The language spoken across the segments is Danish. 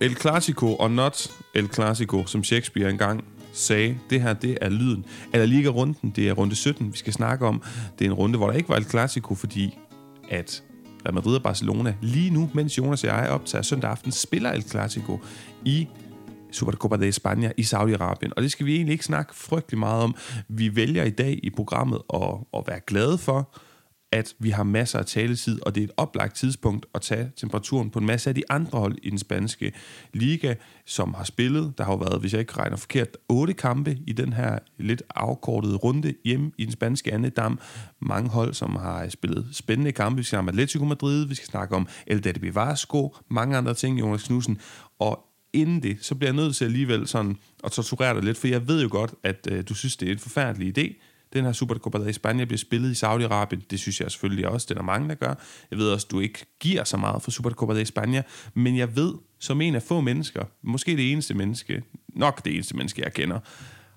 El Clasico og not El Clasico, som Shakespeare engang sagde, det her, det er lyden. Eller Liga runden, det er runde 17, vi skal snakke om. Det er en runde, hvor der ikke var El Clasico, fordi at Real Madrid og Barcelona lige nu, mens Jonas og jeg optager søndag aften, spiller El Clasico i Supercopa de España i Saudi-Arabien. Og det skal vi egentlig ikke snakke frygtelig meget om. Vi vælger i dag i programmet at, at være glade for, at vi har masser af taletid, og det er et oplagt tidspunkt at tage temperaturen på en masse af de andre hold i den spanske liga, som har spillet. Der har jo været, hvis jeg ikke regner forkert, otte kampe i den her lidt afkortede runde hjem i den spanske andedam. Mange hold, som har spillet spændende kampe. Vi skal snakke om Atletico Madrid, vi skal snakke om El Derby Vasco, mange andre ting, Jonas Knudsen. Og inden det, så bliver jeg nødt til alligevel sådan at torturere dig lidt, for jeg ved jo godt, at øh, du synes, det er en forfærdelig idé, den her Supercopa de Spanien bliver spillet i Saudi-Arabien. Det synes jeg selvfølgelig også, det er der mange, der gør. Jeg ved også, du ikke giver så meget for Supercopa de Spanien, men jeg ved, som en af få mennesker, måske det eneste menneske, nok det eneste menneske, jeg kender,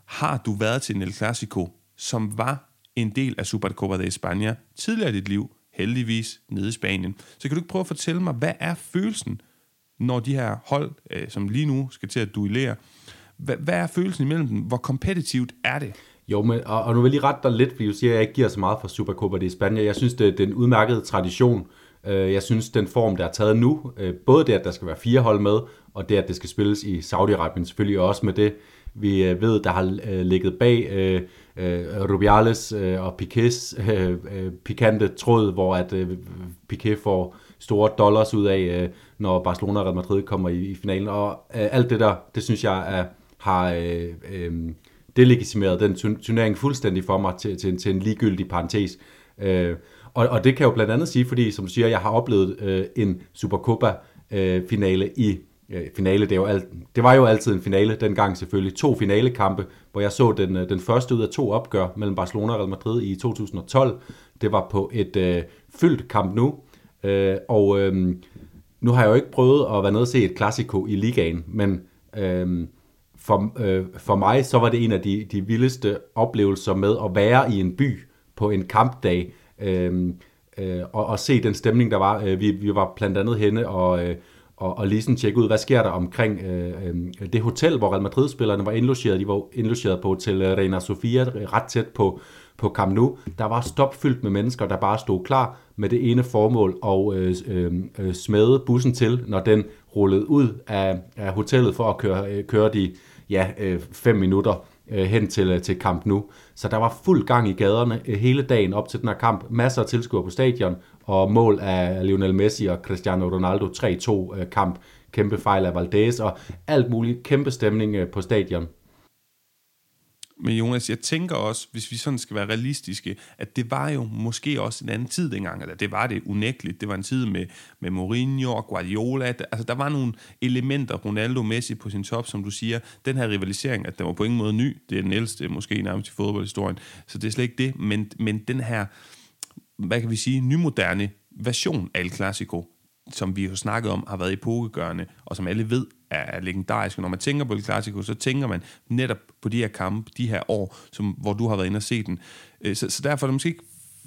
har du været til en El Clasico, som var en del af Supercopa de España tidligere i dit liv, heldigvis nede i Spanien. Så kan du ikke prøve at fortælle mig, hvad er følelsen, når de her hold, øh, som lige nu skal til at duellere, hvad, hvad er følelsen imellem dem? Hvor kompetitivt er det? Jo, men, og, og nu vil jeg lige rette dig lidt, fordi du siger, at jeg ikke giver så meget for Supercopa de Spanien. Jeg synes, det, det er en udmærket tradition. Øh, jeg synes, den form, der er taget nu, øh, både det, at der skal være fire hold med, og det, at det skal spilles i Saudi-Arabien, selvfølgelig også med det, vi øh, ved, der har ligget bag Rubiales og Piquets pikante tråd, hvor at Piquet får store dollars ud af, når Barcelona og Real Madrid kommer i, finalen. Og alt det der, det synes jeg er, har delegitimeret den turnering fuldstændig for mig til, til, til en ligegyldig parentes. Øh, og, og det kan jeg jo blandt andet sige, fordi som du siger, jeg har oplevet øh, en Supercopa-finale øh, i øh, finale. Det, er jo alt, det var jo altid en finale dengang selvfølgelig. To finalekampe, hvor jeg så den, øh, den første ud af to opgør mellem Barcelona og Real Madrid i 2012. Det var på et øh, fyldt kamp nu. Øh, og øh, nu har jeg jo ikke prøvet at være nede og se et klassiko i ligaen, men... Øh, for, øh, for mig, så var det en af de, de vildeste oplevelser med at være i en by på en kampdag, øh, øh, og, og se den stemning, der var. Øh, vi, vi var blandt andet henne og, øh, og, og lige sådan tjekke ud, hvad sker der omkring øh, øh, det hotel, hvor Real Madrid-spillerne var indlogeret. De var indlogeret på Hotel Reina Sofia, ret tæt på, på Camp Nou. Der var stopfyldt med mennesker, der bare stod klar med det ene formål og øh, øh, øh smede bussen til, når den rullede ud af, af hotellet for at køre, øh, køre de ja, øh, fem minutter øh, hen til, øh, til kamp nu. Så der var fuld gang i gaderne øh, hele dagen op til den her kamp. Masser af tilskuere på stadion, og mål af Lionel Messi og Cristiano Ronaldo 3-2 øh, kamp. Kæmpe fejl af Valdez, og alt muligt kæmpe stemning øh, på stadion. Men Jonas, jeg tænker også, hvis vi sådan skal være realistiske, at det var jo måske også en anden tid dengang, eller det var det unægteligt. Det var en tid med, med Mourinho og Guardiola. Altså, der var nogle elementer, Ronaldo Messi på sin top, som du siger. Den her rivalisering, at den var på ingen måde ny. Det er den ældste, måske nærmest i fodboldhistorien. Så det er slet ikke det. Men, men den her, hvad kan vi sige, nymoderne version af El Clasico, som vi har snakket om, har været epokegørende, og som alle ved er legendarisk. når man tænker på El Clasico, så tænker man netop på de her kampe, de her år, som, hvor du har været inde og set den. Øh, så, så derfor er det måske ikke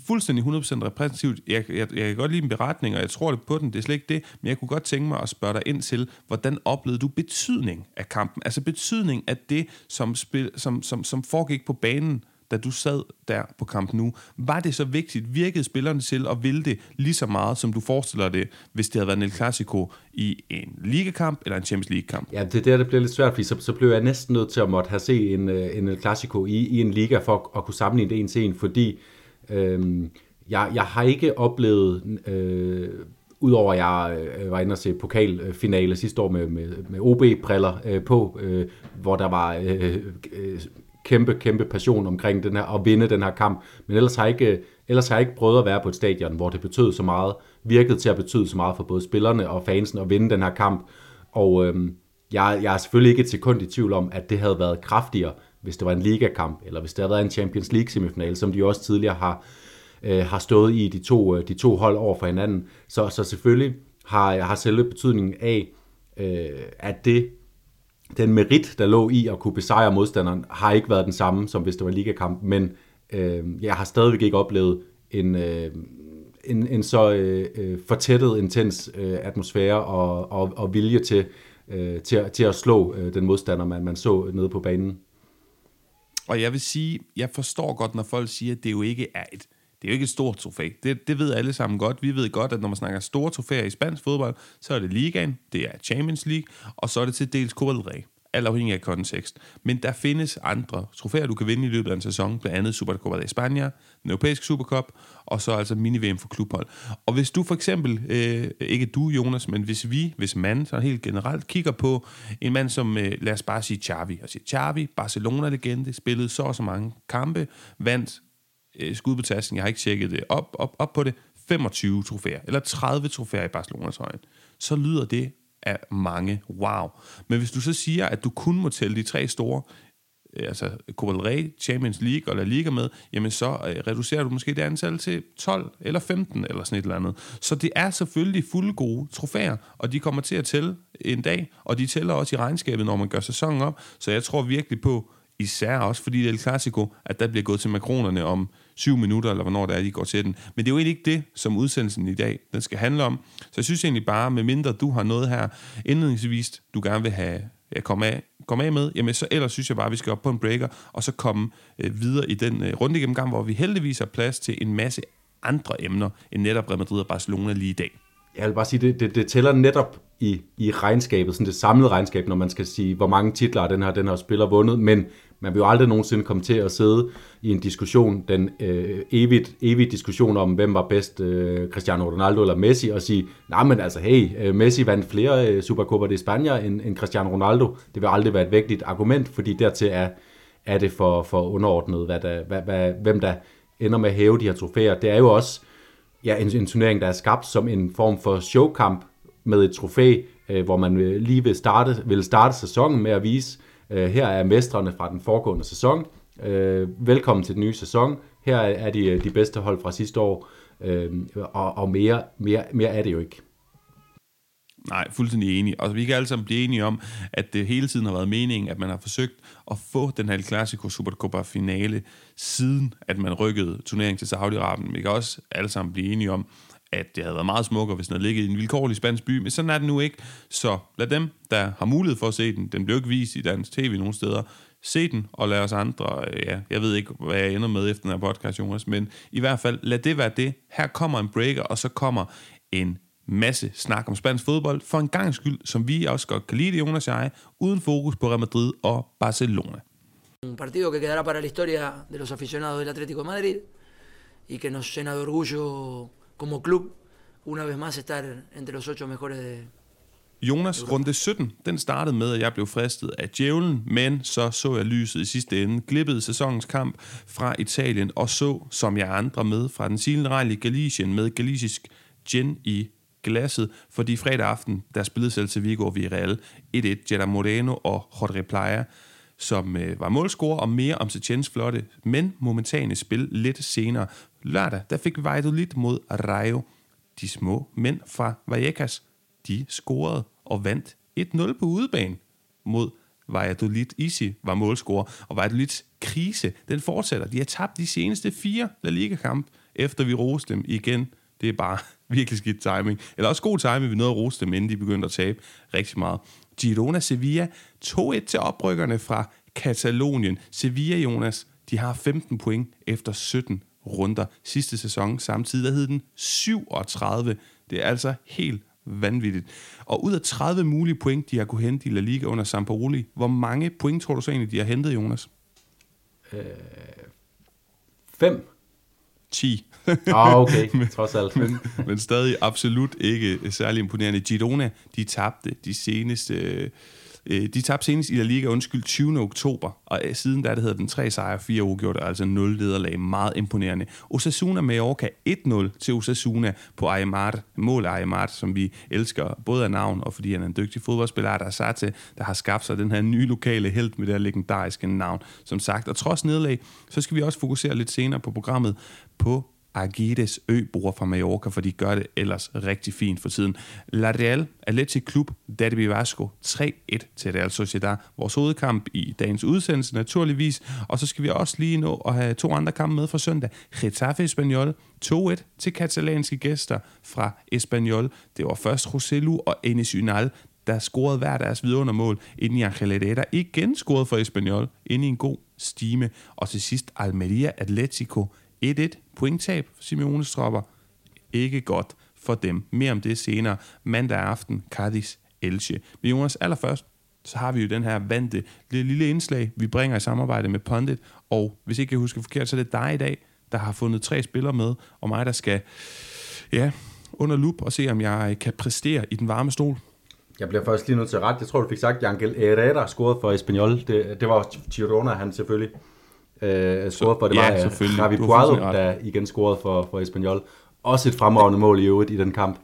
fuldstændig 100% repræsentativt. Jeg, jeg, jeg kan godt lide en beretning, og jeg tror det på den, det er slet ikke det, men jeg kunne godt tænke mig at spørge dig ind til, hvordan oplevede du betydning af kampen? Altså betydning af det, som, spil, som, som, som foregik på banen, da du sad der på kamp nu. Var det så vigtigt? Virkede spillerne til at ville det lige så meget, som du forestiller det, hvis det havde været en El Clasico i en ligekamp eller en Champions League-kamp? Ja, det er der, det bliver lidt svært, fordi så, så blev jeg næsten nødt til at måtte have set en, øh, en El Clasico i, i en liga for at, at kunne sammenligne det en til en, fordi øhm, jeg, jeg har ikke oplevet... Øh, Udover at jeg øh, var inde og se pokalfinale sidste år med, med, med OB-briller øh, på, øh, hvor der var øh, øh, kæmpe, kæmpe passion omkring den her, at vinde den her kamp. Men ellers har jeg ikke, ellers har jeg ikke prøvet at være på et stadion, hvor det betød så meget, virkede til at betyde så meget for både spillerne og fansen at vinde den her kamp. Og øhm, jeg, jeg er selvfølgelig ikke et sekund i tvivl om, at det havde været kraftigere, hvis det var en ligakamp, eller hvis det havde været en Champions League semifinal, som de også tidligere har, øh, har stået i de to, øh, de to hold over for hinanden. Så, så selvfølgelig har, har selve betydningen af, øh, at det den merit, der lå i at kunne besejre modstanderen, har ikke været den samme, som hvis det var en ligakamp, men øh, jeg har stadigvæk ikke oplevet en, øh, en, en så øh, øh fortættet, intens øh, atmosfære og, og, og vilje til øh, til, til at slå øh, den modstander, man, man så nede på banen. Og jeg vil sige, jeg forstår godt, når folk siger, at det jo ikke er et, det er jo ikke et stort trofæ. Det, det ved alle sammen godt. Vi ved godt, at når man snakker store trofæer i spansk fodbold, så er det Ligaen, det er Champions League, og så er det til dels Copa del Rey alt afhængig af kontekst. Men der findes andre trofæer, du kan vinde i løbet af en sæson, blandt andet Supercopa de España, den europæiske Supercup, og så altså mini-VM for klubhold. Og hvis du for eksempel, øh, ikke du Jonas, men hvis vi, hvis man så helt generelt kigger på en mand som, øh, lad os bare sige Xavi, og siger Xavi, Barcelona-legende, spillede så og så mange kampe, vandt øh, skud på tasken, jeg har ikke tjekket det op, op, op på det, 25 trofæer, eller 30 trofæer i Barcelonas øjne, så lyder det af mange. Wow. Men hvis du så siger, at du kun må tælle de tre store, øh, altså Copa del Rey, Champions League og La Liga med, jamen så øh, reducerer du måske det antal til 12 eller 15 eller sådan et eller andet. Så det er selvfølgelig fulde gode trofæer, og de kommer til at tælle en dag, og de tæller også i regnskabet, når man gør sæsonen op. Så jeg tror virkelig på, især også fordi det er El Clasico, at der bliver gået til makronerne om syv minutter, eller hvornår det er, de går til den. Men det er jo egentlig ikke det, som udsendelsen i dag den skal handle om. Så jeg synes egentlig bare, med mindre du har noget her indledningsvis, du gerne vil have ja, komme, af, komme af med, jamen så ellers synes jeg bare, at vi skal op på en breaker, og så komme øh, videre i den øh, runde gennemgang, hvor vi heldigvis har plads til en masse andre emner, end netop Real Madrid og Barcelona lige i dag. Jeg vil bare sige, det, det, det tæller netop i, i regnskabet, sådan det samlede regnskab, når man skal sige, hvor mange titler den her, den her spiller vundet, men man vil jo aldrig nogensinde komme til at sidde i en diskussion, den øh, evigt, evigt diskussion om, hvem var bedst, øh, Cristiano Ronaldo eller Messi, og sige, nej, men altså, hey, øh, Messi vandt flere øh, Supercopa de España end, end Cristiano Ronaldo. Det vil aldrig være et vægtigt argument, fordi dertil er, er det for, for underordnet, hvad der, hvad, hvad, hvem der ender med at hæve de her trofæer. Det er jo også ja, en, en turnering, der er skabt som en form for showkamp med et trofæ, øh, hvor man lige vil starte, vil starte sæsonen med at vise, Øh, her er mestrene fra den foregående sæson. Øh, velkommen til den nye sæson. Her er de, de bedste hold fra sidste år, øh, og, og mere, mere, mere er det jo ikke. Nej, fuldstændig enig. Og vi kan alle sammen blive enige om, at det hele tiden har været meningen, at man har forsøgt at få den her Clasico Supercopa finale, siden at man rykkede turneringen til Saudi-Arabien. Vi kan også alle sammen blive enige om, at det havde været meget smukkere, hvis den havde ligget i en vilkårlig spansk by, men sådan er det nu ikke. Så lad dem, der har mulighed for at se den, den blev ikke vist i dansk tv nogen steder, se den, og lad os andre, øh, ja, jeg ved ikke, hvad jeg ender med efter den her podcast, Jonas, men i hvert fald, lad det være det. Her kommer en breaker, og så kommer en masse snak om spansk fodbold, for en gang skyld, som vi også godt kan lide Jonas og jeg, uden fokus på Real Madrid og Barcelona. Un partido que quedará para la historia de los aficionados del Atlético de Madrid y que nos llena de orgullo como club una vez más estar entre los ocho mejores de, Jonas, runde 17, den startede med, at jeg blev fristet af djævlen, men så så jeg lyset i sidste ende, glippede sæsonens kamp fra Italien, og så, som jeg andre med, fra den silende i Galicien med galicisk gin i glasset, fordi fredag aften, der spillede selv til Vigo og Villarreal 1-1, Jetta Moreno og Jorge Playa, som øh, var målscorer og mere om Sechens flotte, men momentane spil lidt senere. Lørdag, der fik Valladolid lidt mod Rayo. De små mænd fra Vallecas, de scorede og vandt 1-0 på udebane mod Valladolid. Easy var målscorer, og Valladolids krise, den fortsætter. De har tabt de seneste fire La Liga-kamp, efter vi roste dem igen. Det er bare virkelig skidt timing. Eller også god timing, vi nåede at rose dem, inden de begyndte at tabe rigtig meget. Girona Sevilla 2-1 til oprykkerne fra Katalonien. Sevilla, Jonas, de har 15 point efter 17 runder. Sidste sæson samtidig, der hed den 37. Det er altså helt vanvittigt. Og ud af 30 mulige point, de har kunne hente i La Liga under Sampaoli, hvor mange point tror du så egentlig, de har hentet, Jonas? Øh, fem. 10. Ah, okay, trods alt. men, men stadig absolut ikke særlig imponerende. Girona, de tabte de seneste Øh, Øh, de tabte senest i La Liga, undskyld, 20. oktober, og øh, siden da det hedder den 3 sejre, 4 uafgjorte, altså 0 lederlag. Meget imponerende. Osasuna Mallorca 1-0 til Osasuna på Aymar, mål af Aymar, som vi elsker, både af navn og fordi han er en dygtig fodboldspiller, der er sat til, der har skabt sig den her nye lokale held med det her legendariske navn, som sagt. Og trods nederlag, så skal vi også fokusere lidt senere på programmet på Aguirres øbruger fra Mallorca, for de gør det ellers rigtig fint for tiden. La Real Athletic Club Derby Vasco 3-1 til Real Sociedad. Vores hovedkamp i dagens udsendelse naturligvis, og så skal vi også lige nå at have to andre kampe med fra søndag. Getafe Espanyol 2-1 til katalanske gæster fra Espanyol. Det var først Roselu og Enes Unal, der scorede hver deres vidundermål, inden Angel Herrera igen scorede for Espanyol, ind i en god stime. Og til sidst Almeria Atletico 1-1 pointtab for Simeones tropper. Ikke godt for dem. Mere om det senere. Mandag aften, Cardis Elche. Men Jonas, allerførst, så har vi jo den her vante lille, lille indslag, vi bringer i samarbejde med Pondit. Og hvis ikke jeg husker forkert, så er det dig i dag, der har fundet tre spillere med, og mig, der skal ja, under lup og se, om jeg kan præstere i den varme stol. Jeg bliver først lige nødt til ret. Jeg tror, du fik sagt, at Angel Herrera scorede for Espanyol. Det, det var Girona, han selvfølgelig øh, scorede for. Det ja, var selvfølgelig. Javi Du har Puado, der igen scorede for, for Espanyol. Også et fremragende mål i øvrigt i den kamp.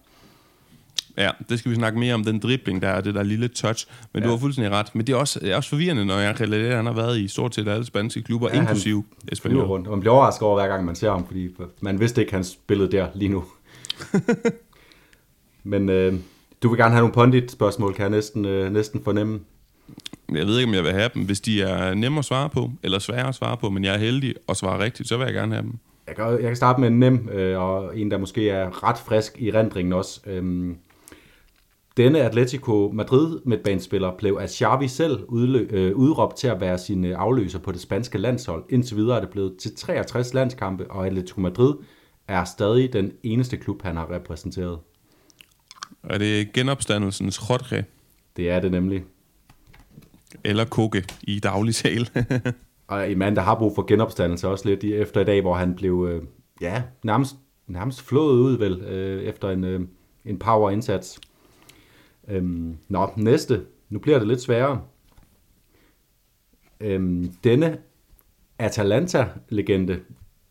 Ja, det skal vi snakke mere om, den dribling der, og det der lille touch. Men ja. du har fuldstændig ret. Men det er også, det er også forvirrende, når jeg Herrera, han har været i stort set alle spanske klubber, ja, flyver Espanyol. rundt. Og man bliver overrasket over, hver gang man ser ham, fordi man vidste ikke, han spillede der lige nu. Men øh, du vil gerne have nogle pondit-spørgsmål, kan jeg næsten, øh, næsten fornemme. Jeg ved ikke, om jeg vil have dem. Hvis de er nemme at svare på, eller svære at svare på, men jeg er heldig og svarer rigtigt, så vil jeg gerne have dem. Jeg kan, jeg kan starte med en nem, øh, og en, der måske er ret frisk i rendringen også. Øhm, denne Atletico Madrid midtbanespiller blev af Xavi selv udlø, øh, udråbt til at være sin øh, afløser på det spanske landshold. Indtil videre er det blevet til 63 landskampe, og Atletico Madrid er stadig den eneste klub, han har repræsenteret. Er det genopstandelsens Jorge Det er det nemlig eller Koke i daglig tale? Og en mand, der har brug for genopstandelse også lidt efter i dag, hvor han blev øh, ja, nærmest, nærmest flået ud vel, øh, efter en, øh, en power indsats. Øhm, nå, næste. Nu bliver det lidt sværere. Øhm, denne Atalanta-legende,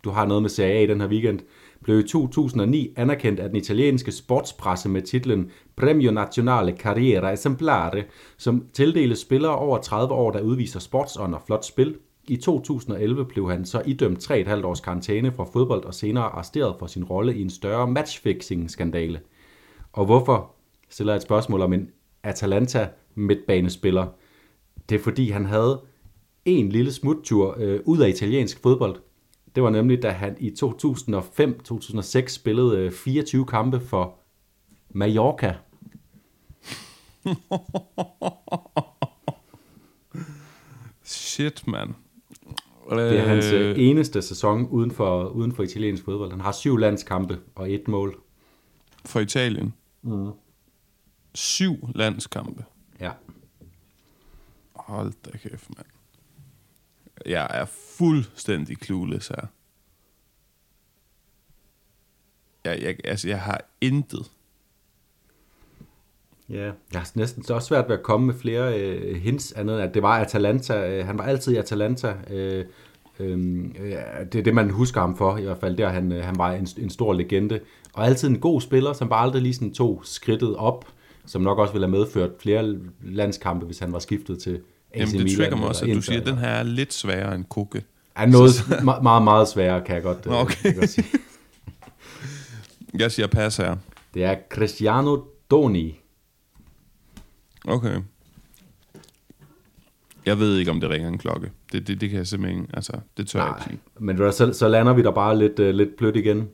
du har noget med Serie A i den her weekend, blev i 2009 anerkendt af den italienske sportspresse med titlen Premio Nazionale Carriera Esemplare, som tildeles spillere over 30 år, der udviser sportsånd og flot spil. I 2011 blev han så idømt 3,5 års karantæne fra fodbold og senere arresteret for sin rolle i en større matchfixing-skandale. Og hvorfor stiller jeg et spørgsmål om en Atalanta midtbanespiller? Det er fordi, han havde en lille smuttur øh, ud af italiensk fodbold. Det var nemlig, da han i 2005-2006 spillede øh, 24 kampe for Mallorca. Shit, mand. Det er hans øh, eneste sæson uden for, uden for italiensk fodbold. Han har syv landskampe og et mål. For Italien. Mm. Syv landskampe. Ja. Hold da kæft, mand. Jeg er fuldstændig clueless her. Jeg, jeg, altså, jeg har intet. Ja, jeg har næsten så også svært ved at komme med flere øh, hints andet, end at det var Atalanta. Øh, han var altid i Atalanta. Øh, øh, det er det, man husker ham for, i hvert fald der. Han, øh, han var en, en stor legende. Og altid en god spiller, som bare aldrig lige sådan tog skridtet op, som nok også ville have medført flere landskampe, hvis han var skiftet til Jamen, det Milan trigger mig også, at du siger, at den her er lidt sværere end Koke. er noget me- meget, meget sværere, kan jeg godt, øh, Okay. jeg godt sige. Jeg siger pas her. Det er Cristiano Doni. Okay. Jeg ved ikke, om det ringer en klokke. Det, det, det kan jeg simpelthen. Altså, det tør jeg ikke sige. Men så, så lander vi der bare lidt, uh, lidt blødt igen.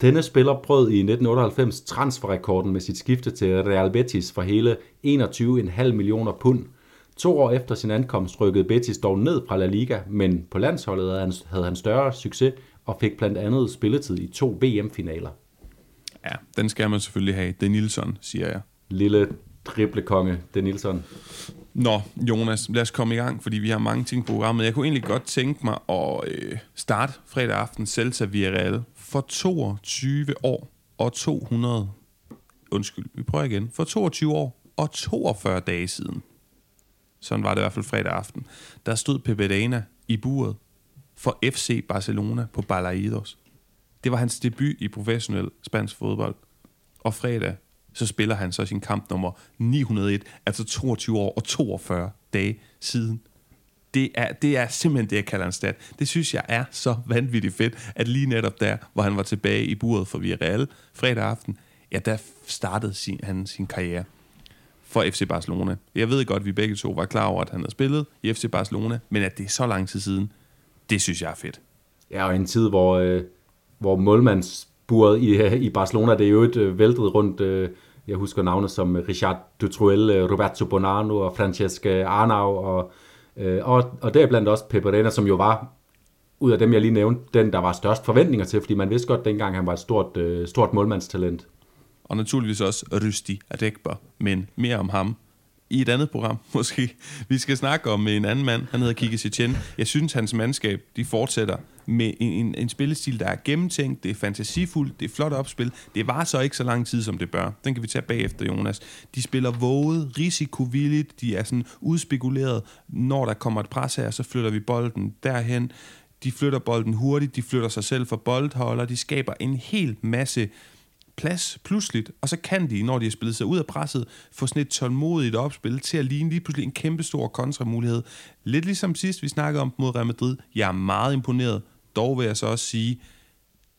Denne spiller brød i 1998 transferrekorden med sit skifte til Real Betis for hele 21,5 millioner pund. To år efter sin ankomst rykkede Betis dog ned fra La Liga, men på landsholdet havde han, havde han større succes og fik blandt andet spilletid i to VM-finaler. Ja, den skal man selvfølgelig have. Det er Nilsson, siger jeg. Lille driblekonge, det Nilsson. Nå, Jonas, lad os komme i gang, fordi vi har mange ting på programmet. Jeg kunne egentlig godt tænke mig at øh, starte fredag aften Celta Villarreal for 22 år og 200... Undskyld, vi prøver igen. For 22 år og 42 dage siden. Sådan var det i hvert fald fredag aften. Der stod Pepe i buret for FC Barcelona på Balaidos. Det var hans debut i professionel spansk fodbold. Og fredag, så spiller han så sin kamp nummer 901, altså 22 år og 42 dage siden. Det er, det er simpelthen det, jeg kalder en stat. Det synes jeg er så vanvittigt fedt, at lige netop der, hvor han var tilbage i buret for Villarreal fredag aften, ja, der startede sin, han sin karriere for FC Barcelona. Jeg ved godt, at vi begge to var klar over, at han havde spillet i FC Barcelona, men at det er så lang tid siden, det synes jeg er fedt. Ja, og en tid, hvor, øh, hvor målmandsburet i, i Barcelona, det er jo et øh, væltet rundt øh, jeg husker navne som Richard Dutruel, øh, Roberto Bonanno og Francesc Arnau, og, øh, og, og deriblandt også Peperena, som jo var ud af dem, jeg lige nævnte, den, der var størst forventninger til, fordi man vidste godt dengang, han var et stort, øh, stort målmandstalent. Og naturligvis også Rysti Adekber, men mere om ham i et andet program, måske. Vi skal snakke om en anden mand, han hedder Kike Setien. Jeg synes, hans mandskab, de fortsætter med en, en, en spillestil, der er gennemtænkt, det er fantasifuldt, det er flot opspil. Det var så ikke så lang tid, som det bør. Den kan vi tage bagefter, Jonas. De spiller våget, risikovilligt, de er sådan udspekuleret. Når der kommer et pres her, så flytter vi bolden derhen. De flytter bolden hurtigt, de flytter sig selv for boldholder, de skaber en hel masse plads pludseligt, og så kan de, når de har spillet sig ud af presset, få sådan et tålmodigt opspil til at ligne lige pludselig en kæmpe stor kontramulighed. Lidt ligesom sidst, vi snakkede om mod Real Madrid. Jeg er meget imponeret. Dog vil jeg så også sige,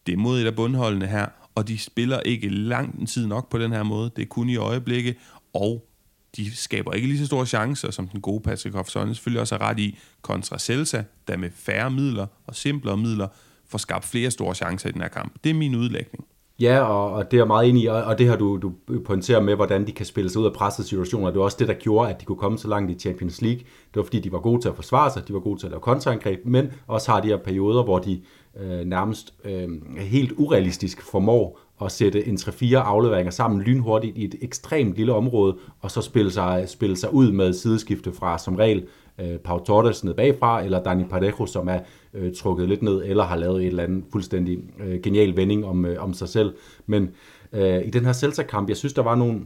det er mod et af bundholdene her, og de spiller ikke lang tid nok på den her måde. Det er kun i øjeblikke, og de skaber ikke lige så store chancer, som den gode Patrick Hofsson selvfølgelig også er ret i, kontra Celsa, der med færre midler og simplere midler får skabt flere store chancer i den her kamp. Det er min udlægning. Ja, og, og det er jeg meget enig i, og, og det har du, du pointerer med, hvordan de kan spille sig ud af pressede situationer. Det var også det, der gjorde, at de kunne komme så langt i Champions League. Det var fordi, de var gode til at forsvare sig, de var gode til at lave kontraangreb, men også har de her perioder, hvor de øh, nærmest øh, helt urealistisk formår at sætte en 3-4 afleveringer sammen lynhurtigt i et ekstremt lille område, og så spille sig, spille sig ud med sideskifte fra som regel øh, Pau Torres ned bagfra, eller Dani Parejo, som er øh, trukket lidt ned, eller har lavet et eller andet fuldstændig øh, genial vending om, øh, om sig selv. Men øh, i den her Celta-kamp, jeg synes, der var nogle,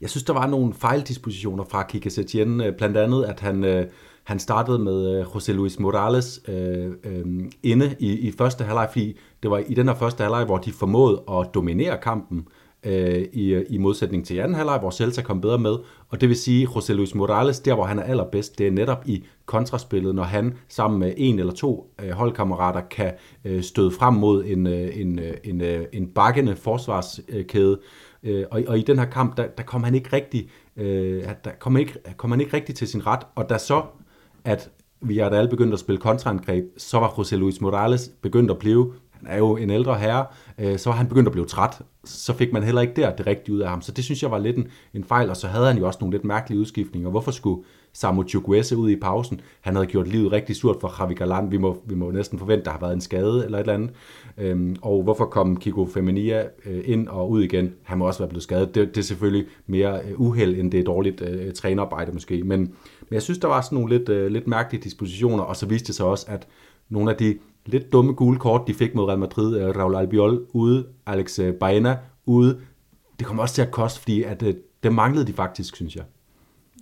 jeg synes, der var nogle fejldispositioner fra Kike Setien, øh, blandt andet, at han, øh, han startede med øh, José Luis Morales øh, øh, inde i, i første halvleg, fordi det var i den her første halvleg, hvor de formåede at dominere kampen, øh, i, i modsætning til anden halvleg, hvor Celta kom bedre med. Og det vil sige, José Luis Morales, der hvor han er allerbedst, det er netop i kontraspillet, når han sammen med en eller to øh, holdkammerater kan øh, støde frem mod en, øh, en, øh, en, øh, en bakkende forsvarskæde. Øh, og, og i den her kamp, der, der kom han ikke rigtig, øh, der kom han ikke, kom han ikke rigtig til sin ret. Og da så, at vi er alle begyndt at spille kontraangreb, så var José Luis Morales begyndt at blive han er jo en ældre herre, øh, så var han begyndt at blive træt. Så fik man heller ikke der det rigtige ud af ham. Så det synes jeg var lidt en, en fejl, og så havde han jo også nogle lidt mærkelige udskiftninger. Hvorfor skulle Samu Chukwese ud i pausen? Han havde gjort livet rigtig surt for Javi Galan. Vi må, vi må næsten forvente, der har været en skade eller et eller andet. Øhm, og hvorfor kom Kiko Feminia øh, ind og ud igen? Han må også være blevet skadet. Det, det er selvfølgelig mere øh, uheld, end det er dårligt øh, trænerarbejde måske. Men, men jeg synes, der var sådan nogle lidt, øh, lidt mærkelige dispositioner, og så viste det sig også, at nogle af de lidt dumme gule kort, de fik mod Real Madrid. Øh, Raul Albiol ude, Alex øh, Baena ude. Det kommer også til at koste, fordi at, øh, det manglede de faktisk, synes jeg.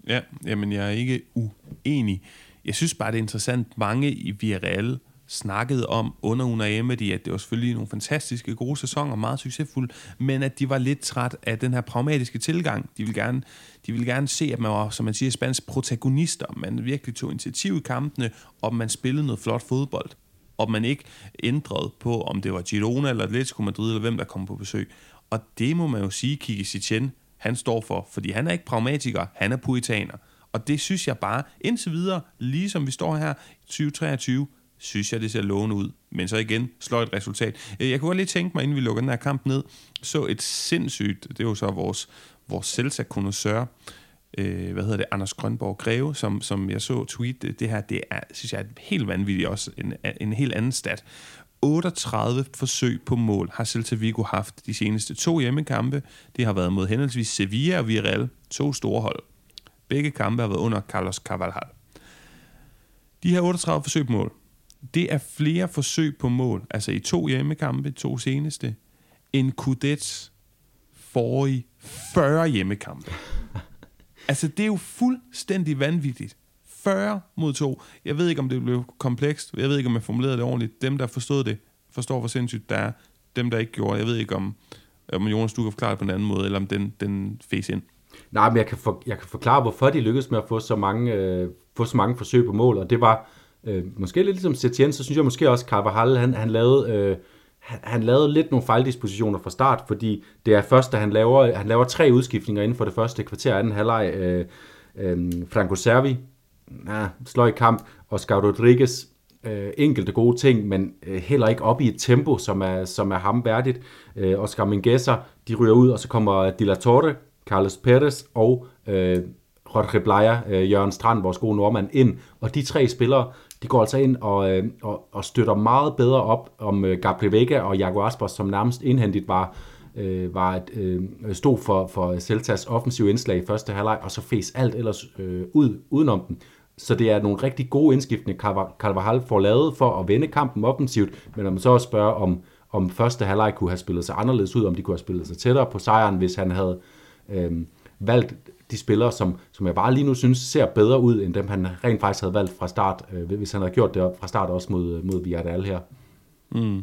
Ja, jamen jeg er ikke uenig. Jeg synes bare, det er interessant. Mange i Villarreal snakkede om under Unai Emery, at det var selvfølgelig nogle fantastiske, gode sæsoner, meget succesfulde, men at de var lidt træt af den her pragmatiske tilgang. De ville gerne, de ville gerne se, at man var, som man siger, spansk protagonister. Man virkelig tog initiativ i kampene, og man spillede noget flot fodbold og man ikke ændrede på, om det var Girona eller Atletico Madrid, eller hvem der kom på besøg. Og det må man jo sige, Kiki Sitchen, han står for, fordi han er ikke pragmatiker, han er puritaner. Og det synes jeg bare, indtil videre, ligesom vi står her 2023, synes jeg, det ser lovende ud. Men så igen, slår et resultat. Øh, jeg kunne godt lige tænke mig, inden vi lukker den her kamp ned, så et sindssygt, det er jo så vores, vores celta øh, hvad hedder det, Anders Grønborg Greve, som, som jeg så tweet, øh, det, her, det er, synes jeg, er helt vanvittigt også, en, en helt anden stat. 38 forsøg på mål har Celta Vigo haft de seneste to hjemmekampe. Det har været mod henholdsvis Sevilla og Villarreal, to store hold. Begge kampe har været under Carlos Carvalhal. De her 38 forsøg på mål, det er flere forsøg på mål, altså i to hjemmekampe, to seneste, end Kudets forrige 40 hjemmekampe. Altså, det er jo fuldstændig vanvittigt. 40 mod 2. Jeg ved ikke, om det blev komplekst. Jeg ved ikke, om jeg formulerede det ordentligt. Dem, der forstod det, forstår, hvor sindssygt der er. Dem, der ikke gjorde. Jeg ved ikke, om, om Jonas, du kan forklare det på en anden måde, eller om den, den face ind. Nej, men jeg kan, for, jeg kan forklare, hvorfor de lykkedes med at få så mange, øh, få så mange forsøg på mål, og det var øh, måske lidt ligesom Setien, så synes jeg måske også, Carvajal, han, han lavede... Øh, han, han lavede lidt nogle fejldispositioner fra start, fordi det er først, da han laver, han laver tre udskiftninger inden for det første kvarter anden halvleg. Øh, øh, Franco Servi, nah, slår i kamp, Oscar Rodriguez øh, enkelte gode ting, men øh, heller ikke op i et tempo, som er, som er ham værdigt. Øh, Oscar Mingueza, de ryger ud, og så kommer De La Torre, Carlos Perez og øh, Jorge Blaya, øh, Jørgen Strand, vores gode nordmand, ind. Og de tre spillere, de går altså ind og, øh, og, og støtter meget bedre op om øh, Gabriel Vega og Jago Aspas, som nærmest indhentet var, øh, var et, øh, stod for, for Celtas offensive indslag i første halvleg, og så fæs alt ellers øh, ud udenom dem. Så det er nogle rigtig gode indskiftende, Carvajal får lavet for at vende kampen offensivt, men når man så også spørger, om, om første halvleg kunne have spillet sig anderledes ud, om de kunne have spillet sig tættere på sejren, hvis han havde øh, valgt de spillere, som, som jeg bare lige nu synes ser bedre ud, end dem han rent faktisk havde valgt fra start, øh, hvis han havde gjort det fra start også mod, mod Villarreal her. Mm.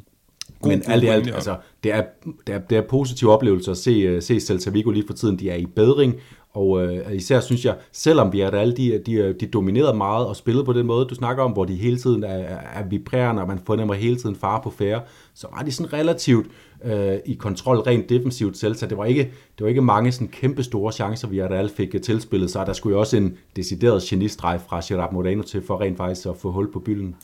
God, Men alt i alt, altså, det er, det, er, det er positiv oplevelse at se, øh, se Celta Vigo lige for tiden. De er i bedring, og øh, især synes jeg, selvom vi er alle, de, de, øh, de dominerede meget og spillede på den måde, du snakker om, hvor de hele tiden er, er vibrerende, og man fornemmer hele tiden fare på færre, så var de sådan relativt øh, i kontrol rent defensivt selv, så det var ikke, det var ikke mange sådan kæmpe store chancer, vi alle fik øh, tilspillet, så der skulle jo også en decideret genistreg fra Gerard Moreno til for rent faktisk at få hul på bylden.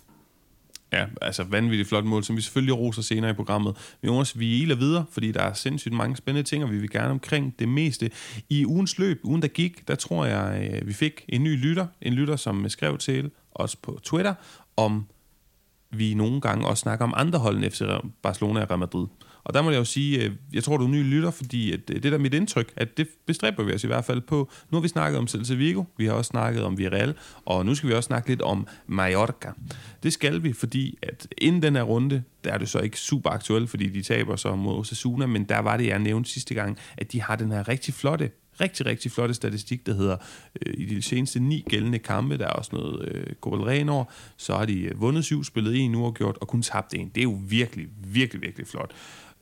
Ja, altså vanvittigt flot mål, som vi selvfølgelig roser senere i programmet. Jonas, vi iler videre, fordi der er sindssygt mange spændende ting, og vi vil gerne omkring det meste. I ugens løb, ugen der gik, der tror jeg, øh, vi fik en ny lytter. En lytter, som skrev til os på Twitter, om vi nogle gange også snakker om andre hold end FC Barcelona og Real Madrid. Og der må jeg jo sige, øh, jeg tror, du er ny lytter, fordi at øh, det der er mit indtryk, at det bestræber vi os i hvert fald på. Nu har vi snakket om Celta Vigo, vi har også snakket om Villarreal, og nu skal vi også snakke lidt om Mallorca. Det skal vi, fordi at inden den her runde, der er det så ikke super aktuelt, fordi de taber så mod Osasuna, men der var det, jeg nævnte sidste gang, at de har den her rigtig flotte rigtig, rigtig flotte statistik, der hedder, øh, i de seneste ni gældende kampe, der er også noget øh, over, så har de øh, vundet syv, spillet en uafgjort og kun tabt en. Det er jo virkelig, virkelig, virkelig flot.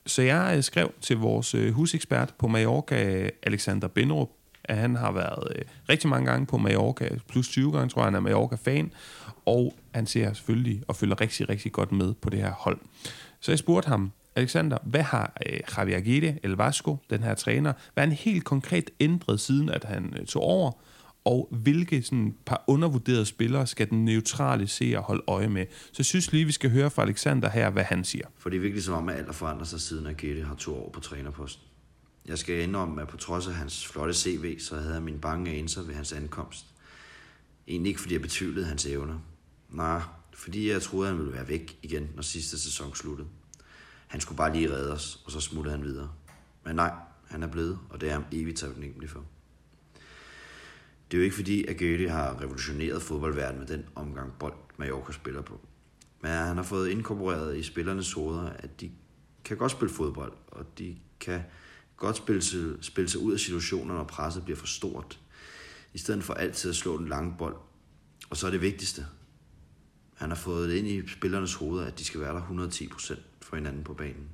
Så jeg øh, skrev til vores øh, husekspert på Mallorca, Alexander Benrup, at han har været øh, rigtig mange gange på Mallorca, plus 20 gange, tror jeg, han er Mallorca-fan, og han ser selvfølgelig og følger rigtig, rigtig godt med på det her hold. Så jeg spurgte ham, Alexander, hvad har øh, Javier Aguirre, El Vasco, den her træner, hvad han helt konkret ændret siden, at han øh, tog over, og hvilke sådan, par undervurderede spillere skal den neutrale seer holde øje med. Så jeg synes lige, vi skal høre fra Alexander her, hvad han siger. For det er virkelig som om, at alt forandrer sig siden, at har to år på trænerposten. Jeg skal indrømme, at på trods af hans flotte CV, så havde jeg min bange anelser ved hans ankomst. Egentlig ikke, fordi jeg betvivlede hans evner. Nej, fordi jeg troede, at han ville være væk igen, når sidste sæson sluttede. Han skulle bare lige redde os, og så smuttede han videre. Men nej, han er blevet, og det er ham evigt taknemmelig for. Det er jo ikke fordi, at Goethe har revolutioneret fodboldverdenen med den omgang bold, Mallorca spiller på. Men han har fået inkorporeret i spillernes hoveder, at de kan godt spille fodbold, og de kan godt spille sig, spille sig ud af situationer, når presset bliver for stort, i stedet for altid at slå den lange bold. Og så er det vigtigste. Han har fået det ind i spillernes hoveder, at de skal være der 110% for hinanden på banen.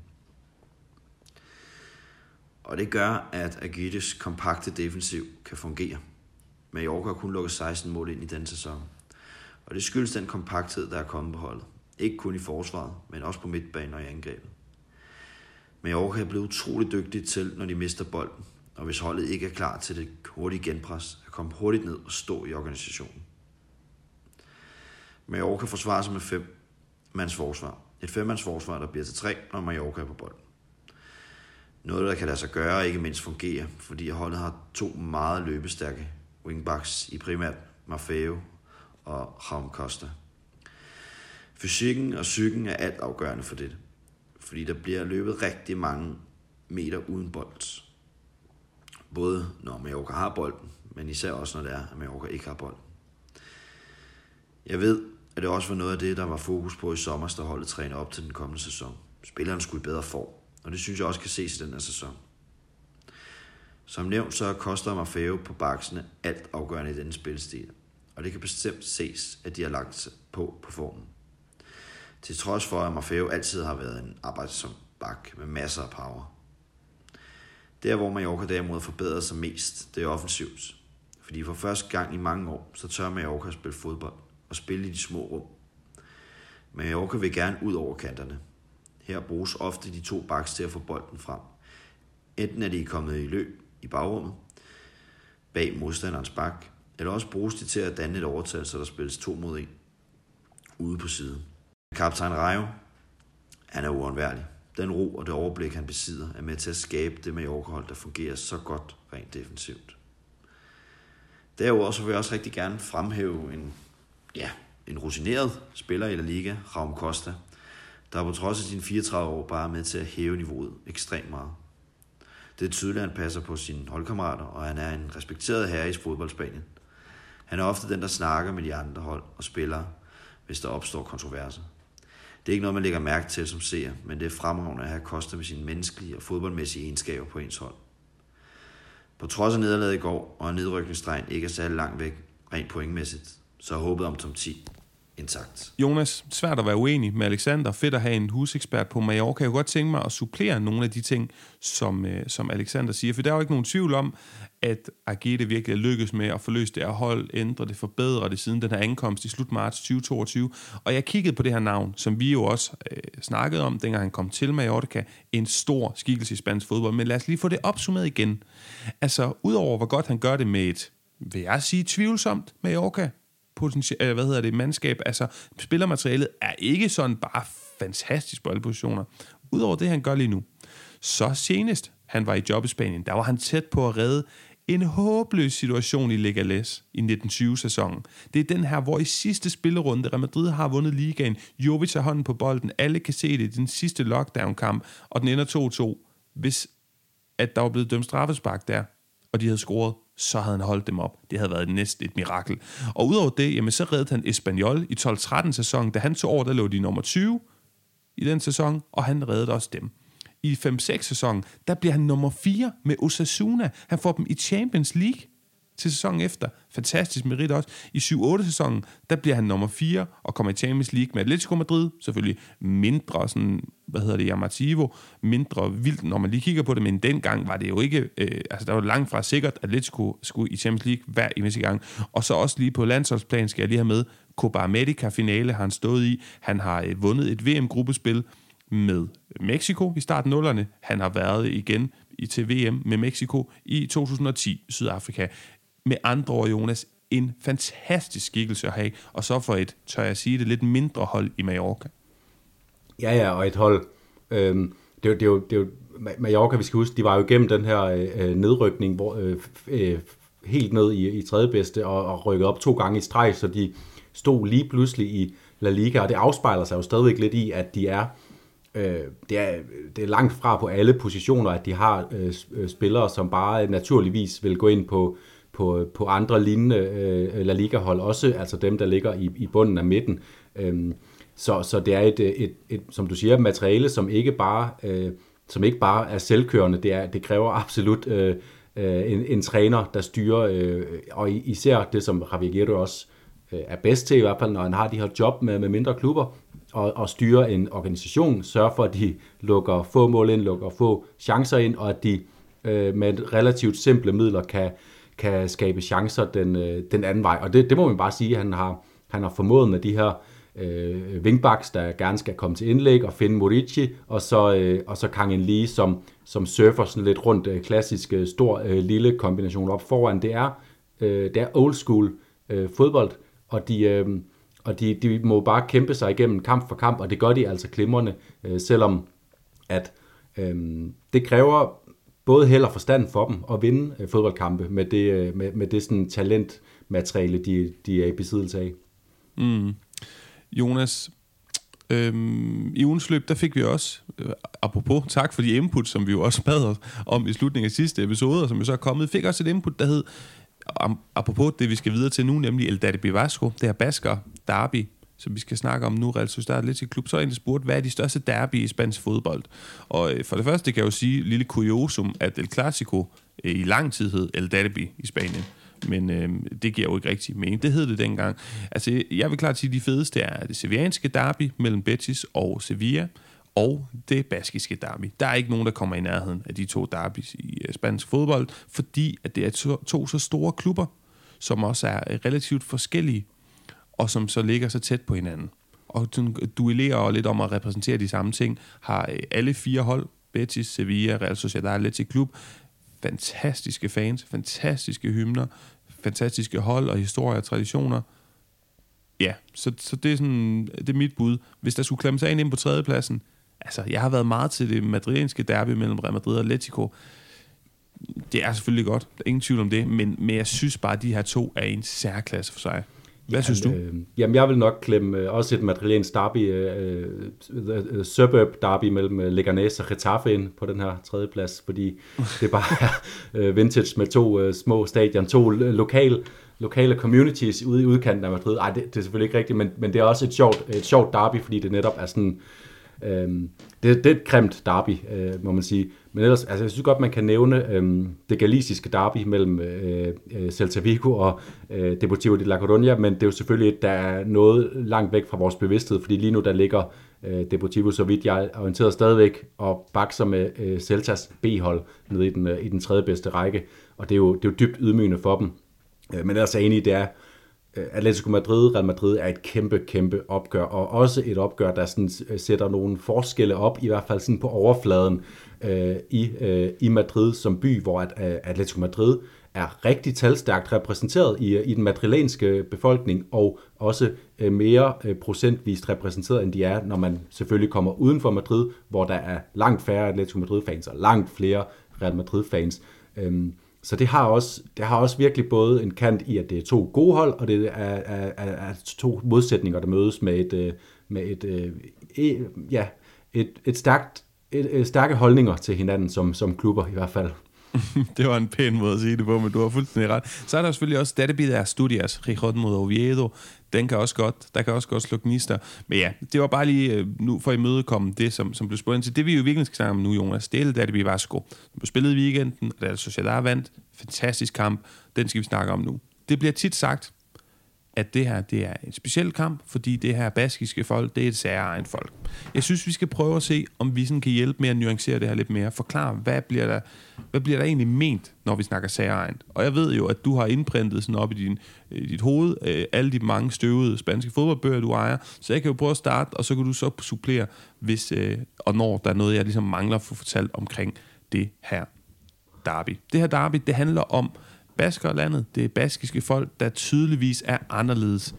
Og det gør, at Agites kompakte defensiv kan fungere – Mallorca har kun lukket 16 mål ind i den sæson. Og det skyldes den kompakthed, der er kommet på holdet. Ikke kun i forsvaret, men også på midtbanen og i angrebet. Mallorca er blevet utrolig dygtige til, når de mister bolden, og hvis holdet ikke er klar til det hurtige genpres, at komme hurtigt ned og stå i organisationen. Mallorca forsvarer sig med fem mands forsvar. Et femmands forsvar, der bliver til tre, når Mallorca er på bolden. Noget, der kan lade sig gøre og ikke mindst fungere, fordi holdet har to meget løbestærke wingbacks i primært Maffeo og Raum Costa. Fysikken og psyken er alt afgørende for det, fordi der bliver løbet rigtig mange meter uden bold. Både når Mallorca har bolden, men især også når det er, at Mallorca ikke har bolden. Jeg ved, at det også var noget af det, der var fokus på i sommer, da holdet træner op til den kommende sæson. Spillerne skulle i bedre form, og det synes jeg også kan ses i den her sæson. Som nævnt, så koster Maffeo på baksene alt afgørende i denne spilstil, og det kan bestemt ses, at de har lagt sig på på formen. Til trods for, at Maffeo altid har været en arbejdsom bak med masser af power. Der, hvor Mallorca derimod forbedrer sig mest, det er offensivt. Fordi for første gang i mange år, så tør Mallorca at spille fodbold og spille i de små rum. Mallorca vil gerne ud over kanterne. Her bruges ofte de to baks til at få bolden frem. Enten er de kommet i løb, i bagrummet bag modstanderens bak, eller også bruges de til at danne et overtal, så der spilles to mod en ude på siden. Kaptajn Rejo, han er uundværlig. Den ro og det overblik, han besidder, er med til at skabe det Mallorca-hold, der fungerer så godt rent defensivt. Derudover så vil jeg også rigtig gerne fremhæve en, ja, en rutineret spiller i La Liga, Raum Costa, der på trods af sine 34 år bare er med til at hæve niveauet ekstremt meget. Det er tydeligt, at han passer på sine holdkammerater, og han er en respekteret herre i fodboldspanien. Han er ofte den, der snakker med de andre hold og spillere, hvis der opstår kontroverser. Det er ikke noget, man lægger mærke til som seer, men det er fremragende at have Koster med sine menneskelige og fodboldmæssige egenskaber på ens hold. På trods af nederlaget i går, og en nedrykningsstregen ikke er særlig langt væk, rent pointmæssigt, så er håbet om tom 10 intakt. Jonas, svært at være uenig med Alexander. Fedt at have en husekspert på Mallorca. Jeg kunne godt tænke mig at supplere nogle af de ting, som, øh, som Alexander siger. For der er jo ikke nogen tvivl om, at Agete virkelig er lykkes med at forløse det her hold, ændre det, forbedre det siden den her ankomst i slut marts 2022. Og jeg kiggede på det her navn, som vi jo også øh, snakkede om, dengang han kom til Mallorca. En stor skikkelse i spansk fodbold. Men lad os lige få det opsummeret igen. Altså, udover hvor godt han gør det med et, vil jeg sige, tvivlsomt Mallorca, potentiale, hvad hedder det, mandskab. Altså, spillermaterialet er ikke sådan bare fantastisk på alle positioner. Udover det, han gør lige nu. Så senest, han var i job i Spanien, der var han tæt på at redde en håbløs situation i Legales i 1920-sæsonen. Det er den her, hvor i sidste spillerunde, Real Madrid har vundet ligaen, Jovic har hånden på bolden, alle kan se det i den sidste lockdown-kamp, og den ender 2-2. Hvis at der var blevet dømt straffespark der, og de havde scoret, så havde han holdt dem op. Det havde været næsten et mirakel. Og udover det, jamen, så reddede han Espanyol i 12-13 sæsonen. Da han tog over, der lå de nummer 20 i den sæson, og han reddede også dem. I 5-6 sæsonen, der bliver han nummer 4 med Osasuna. Han får dem i Champions League til sæsonen efter. Fantastisk merit også. I 7-8 sæsonen, der bliver han nummer 4 og kommer i Champions League med Atletico Madrid. Selvfølgelig mindre sådan, hvad hedder det, Amativo, mindre vildt, når man lige kigger på det, men dengang var det jo ikke, øh, altså der var langt fra sikkert, at Atletico skulle i Champions League hver eneste gang. Og så også lige på landsholdsplan skal jeg lige have med, Copa America finale har han stået i. Han har øh, vundet et VM-gruppespil med Mexico i starten nullerne. Han har været igen i til VM med Mexico i 2010 Sydafrika. Med andre ord, Jonas, en fantastisk skikkelse at have, og så for et, tør jeg sige det, lidt mindre hold i Mallorca. Ja, ja, og et hold, øhm, det, er, det, er jo, det er jo, Mallorca, vi skal huske, de var jo igennem den her øh, øh nedrykning, hvor, øh, øh, helt ned i, i tredje bedste, og, og rykket op to gange i streg, så de stod lige pludselig i La Liga, og det afspejler sig jo stadigvæk lidt i, at de er øh, det, er, det er langt fra på alle positioner, at de har øh, øh spillere, som bare naturligvis vil gå ind på, på, på andre lignende øh, La Liga-hold, også altså dem, der ligger i, i bunden af midten. Øhm, så, så det er et, et, et, et, som du siger, materiale, som ikke bare, øh, som ikke bare er selvkørende. Det, er, det kræver absolut øh, øh en, en træner, der styrer, øh, og især det, som Javier Guerrero også øh, er bedst til, i hvert fald når han har de her job med, med mindre klubber, og, og styre en organisation, sørge for, at de lukker få mål ind, lukker få chancer ind, og at de øh, med relativt simple midler kan, kan skabe chancer den, øh, den anden vej. Og det, det må man bare sige, at han har, han har formået med de her øh, wingbacks, der gerne skal komme til indlæg, og finde Morici, og så, øh, og så Kang Lee, som, som surfer sådan lidt rundt øh, klassisk øh, stor øh, lille kombination op foran. Det er, øh, det er old school øh, fodbold, og de, øh, og de, de må bare kæmpe sig igennem kamp for kamp, og det gør de altså klimmerne, øh, selvom at øh, det kræver både held og forstand for dem at vinde øh, fodboldkampe med det, øh, med, med det sådan talentmateriale, de, de er i besiddelse af. Mm. Jonas, øhm, i ugens løb, der fik vi også, øh, apropos tak for de input, som vi jo også bad om i slutningen af sidste episode, og som jo så er kommet, fik også et input, der hed, apropos det, vi skal videre til nu, nemlig El Dadi Bivasco, det her Basker derby, som vi skal snakke om nu, Real Sociedad lidt Klub, så er egentlig spurgt, hvad er de største derby i spansk fodbold? Og øh, for det første kan jeg jo sige, lille kuriosum, at El Clasico øh, i lang tid hed El Derby i Spanien men øh, det giver jo ikke rigtig mening. Det hed det dengang. Altså, jeg vil klart sige, at de fedeste er det sevianske derby mellem Betis og Sevilla, og det baskiske derby. Der er ikke nogen, der kommer i nærheden af de to derbys i øh, spansk fodbold, fordi at det er to, to så store klubber, som også er relativt forskellige, og som så ligger så tæt på hinanden. Og duellerer lidt om at repræsentere de samme ting, har øh, alle fire hold, Betis, Sevilla, Real Sociedad, Athletic Klub, fantastiske fans, fantastiske hymner, fantastiske hold og historier og traditioner. Ja, så, så det, er sådan, det er mit bud. Hvis der skulle klemme sig ind på tredjepladsen, altså jeg har været meget til det madrilenske derby mellem Real Madrid og Atletico. Det er selvfølgelig godt, der er ingen tvivl om det, men, men jeg synes bare, at de her to er i en særklasse for sig. Hvad jamen, synes du? Øh, jamen, jeg vil nok klemme øh, også et madrilensk derby, øh, uh, suburb derby mellem uh, Leganés og Getafe ind på den her tredje plads, fordi det bare er uh, vintage med to uh, små stadion, to lokale lokale communities ude i udkanten af Madrid. Ej, det, det er selvfølgelig ikke rigtigt, men, men det er også et sjovt, et sjovt derby, fordi det netop er sådan... Øhm, det, det er et kremt derby, øh, må man sige. Men ellers, altså jeg synes godt, man kan nævne øh, det galisiske derby mellem øh, øh, Celta Vigo og øh, Deportivo de La Coruña, men det er jo selvfølgelig et, der er noget langt væk fra vores bevidsthed, fordi lige nu der ligger øh, Deportivo, så vidt jeg er orienteret stadigvæk, og bakser med øh, Celtas B-hold nede i den, øh, i den tredje bedste række, og det er jo, det er jo dybt ydmygende for dem. Øh, men ellers er enig, det er, Øh, Atletico Madrid, Real Madrid er et kæmpe, kæmpe opgør, og også et opgør, der sådan øh, sætter nogle forskelle op, i hvert fald sådan på overfladen øh, i, øh, i Madrid som by, hvor at, øh, Atletico Madrid er rigtig talstærkt repræsenteret i, øh, i den madrilenske befolkning, og også øh, mere øh, procentvist repræsenteret, end de er, når man selvfølgelig kommer uden for Madrid, hvor der er langt færre Atletico Madrid-fans og langt flere Real Madrid-fans. Øhm, så det har, også, det har også virkelig både en kant i, at det er to gode hold, og det er, er, er, er to modsætninger, der mødes med et, øh, med et, et ja, et, et stærkt, et, et stærke holdninger til hinanden som, som klubber i hvert fald. det var en pæn måde at sige det på, men du har fuldstændig ret. Så er der selvfølgelig også Derby der Studias, Rijon mod Oviedo. Den kan også godt, der kan også godt slå gnister. Men ja, det var bare lige øh, nu for at imødekomme det, som, som blev spurgt ind til. Det vi jo virkelig skal snakke om nu, Jonas, det er det Derby Vasco. Den blev spillet i weekenden, og Real Sociedad vandt. Fantastisk kamp. Den skal vi snakke om nu. Det bliver tit sagt, at det her det er en speciel kamp, fordi det her baskiske folk, det er et særligt folk. Jeg synes, vi skal prøve at se, om vi sådan kan hjælpe med at nuancere det her lidt mere. Forklare, hvad bliver der, hvad bliver der egentlig ment, når vi snakker særligt? Og jeg ved jo, at du har indprintet sådan op i, din, i dit hoved øh, alle de mange støvede spanske fodboldbøger, du ejer. Så jeg kan jo prøve at starte, og så kan du så supplere, hvis øh, og når der er noget, jeg ligesom mangler at få fortalt omkring det her derby. Det her derby, det handler om Baskerlandet, det baskiske folk, der tydeligvis er anderledes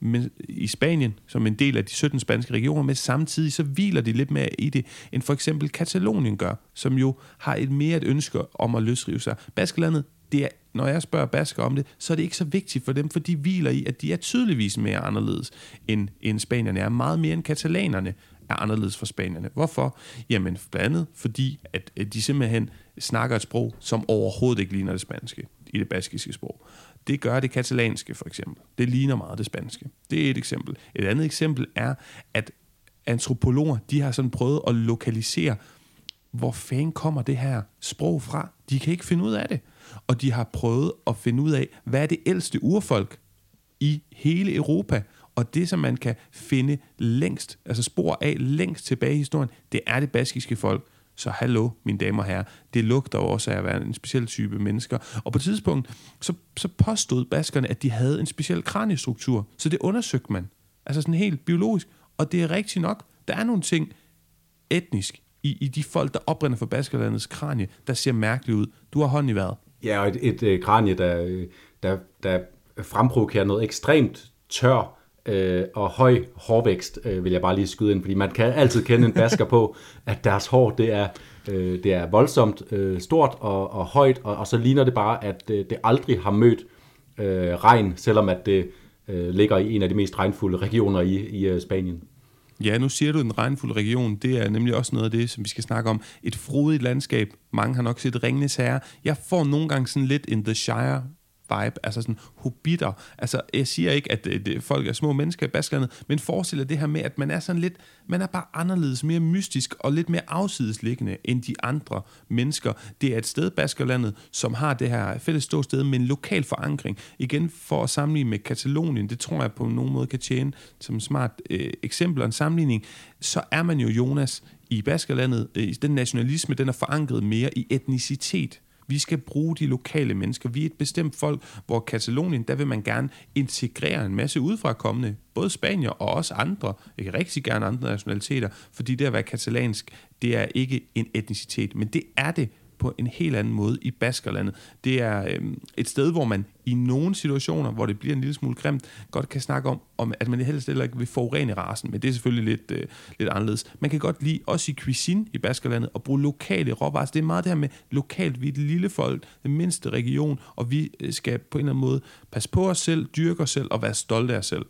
men i Spanien, som en del af de 17 spanske regioner, men samtidig så hviler de lidt mere i det, end for eksempel Katalonien gør, som jo har et mere et ønske om at løsrive sig. Baskerlandet, det er, når jeg spørger basker om det, så er det ikke så vigtigt for dem, for de hviler i, at de er tydeligvis mere anderledes, end, end spanierne er. Meget mere end katalanerne er anderledes for spanierne. Hvorfor? Jamen blandt andet fordi, at de simpelthen snakker et sprog, som overhovedet ikke ligner det spanske i det baskiske sprog. Det gør det katalanske for eksempel. Det ligner meget det spanske. Det er et eksempel. Et andet eksempel er, at antropologer, de har sådan prøvet at lokalisere, hvor fanden kommer det her sprog fra? De kan ikke finde ud af det. Og de har prøvet at finde ud af, hvad er det ældste urfolk i hele Europa? Og det, som man kan finde længst, altså spor af længst tilbage i historien, det er det baskiske folk. Så hallo, mine damer og herrer, det lugter jo også af at være en speciel type mennesker. Og på et tidspunkt, så, så påstod baskerne, at de havde en speciel kraniestruktur. Så det undersøgte man. Altså sådan helt biologisk. Og det er rigtigt nok. Der er nogle ting etnisk i, i de folk, der oprinder for Baskerlandets kranie, der ser mærkeligt ud. Du har hånd i vejret. Ja, og et, et, et kranie, der, øh, der, der fremprovokerer noget ekstremt tør øh, og høj hårvækst, øh, vil jeg bare lige skyde ind, fordi man kan altid kende en basker på, at deres hår, det er, øh, det er voldsomt øh, stort og, og højt, og, og så ligner det bare, at øh, det aldrig har mødt øh, regn, selvom at det øh, ligger i en af de mest regnfulde regioner i, i øh, Spanien. Ja, nu siger du en regnfuld region. Det er nemlig også noget af det, som vi skal snakke om. Et frodigt landskab. Mange har nok set Ringnes Herre. Jeg får nogle gange sådan lidt in the Shire vibe, altså sådan hobitter. Altså, jeg siger ikke, at øh, det, folk er små mennesker i Baskerlandet, men forestil dig det her med, at man er sådan lidt, man er bare anderledes, mere mystisk og lidt mere afsidesliggende end de andre mennesker. Det er et sted, Baskerlandet, som har det her fælles ståsted med en lokal forankring. Igen, for at sammenligne med Katalonien, det tror jeg på nogen måde kan tjene som smart øh, eksempel og en sammenligning, så er man jo, Jonas, i Baskerlandet, øh, den nationalisme, den er forankret mere i etnicitet vi skal bruge de lokale mennesker. Vi er et bestemt folk, hvor Katalonien, der vil man gerne integrere en masse udefra kommende, både spanier og også andre, ikke rigtig gerne andre nationaliteter, fordi det at være katalansk, det er ikke en etnicitet, men det er det på en helt anden måde i Baskerlandet. Det er øh, et sted, hvor man i nogle situationer, hvor det bliver en lille smule grimt, godt kan snakke om, om at man helst heller ikke vil forurene rasen, men det er selvfølgelig lidt, øh, lidt anderledes. Man kan godt lide, også i cuisine i Baskerlandet, at bruge lokale råvarer. Altså, det er meget det her med lokalt, vi er et lille folk, den mindste region, og vi øh, skal på en eller anden måde passe på os selv, dyrke os selv og være stolte af os selv.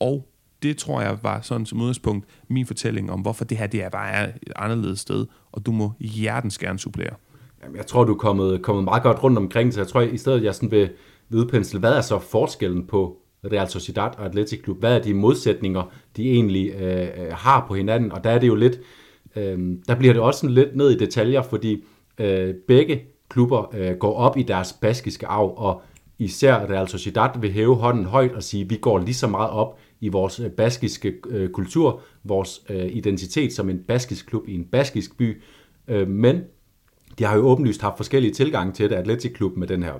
Og det tror jeg var sådan som udgangspunkt min fortælling om, hvorfor det her det er bare er et anderledes sted, og du må hjertens gerne supplere. Jamen, jeg tror, du er kommet, kommet meget godt rundt omkring, så jeg tror, i stedet jeg sådan vil, vedpensle, hvad er så forskellen på Real Sociedad og Atletic Klub? Hvad er de modsætninger, de egentlig øh, øh, har på hinanden? Og der er det jo lidt, øh, der bliver det også lidt ned i detaljer, fordi øh, begge klubber øh, går op i deres baskiske arv, og især Real Sociedad vil hæve hånden højt og sige, vi går lige så meget op i vores øh, baskiske øh, kultur, vores øh, identitet som en baskisk klub i en baskisk by. Øh, men de har jo åbenlyst haft forskellige tilgange til det. Atletic Klub med den her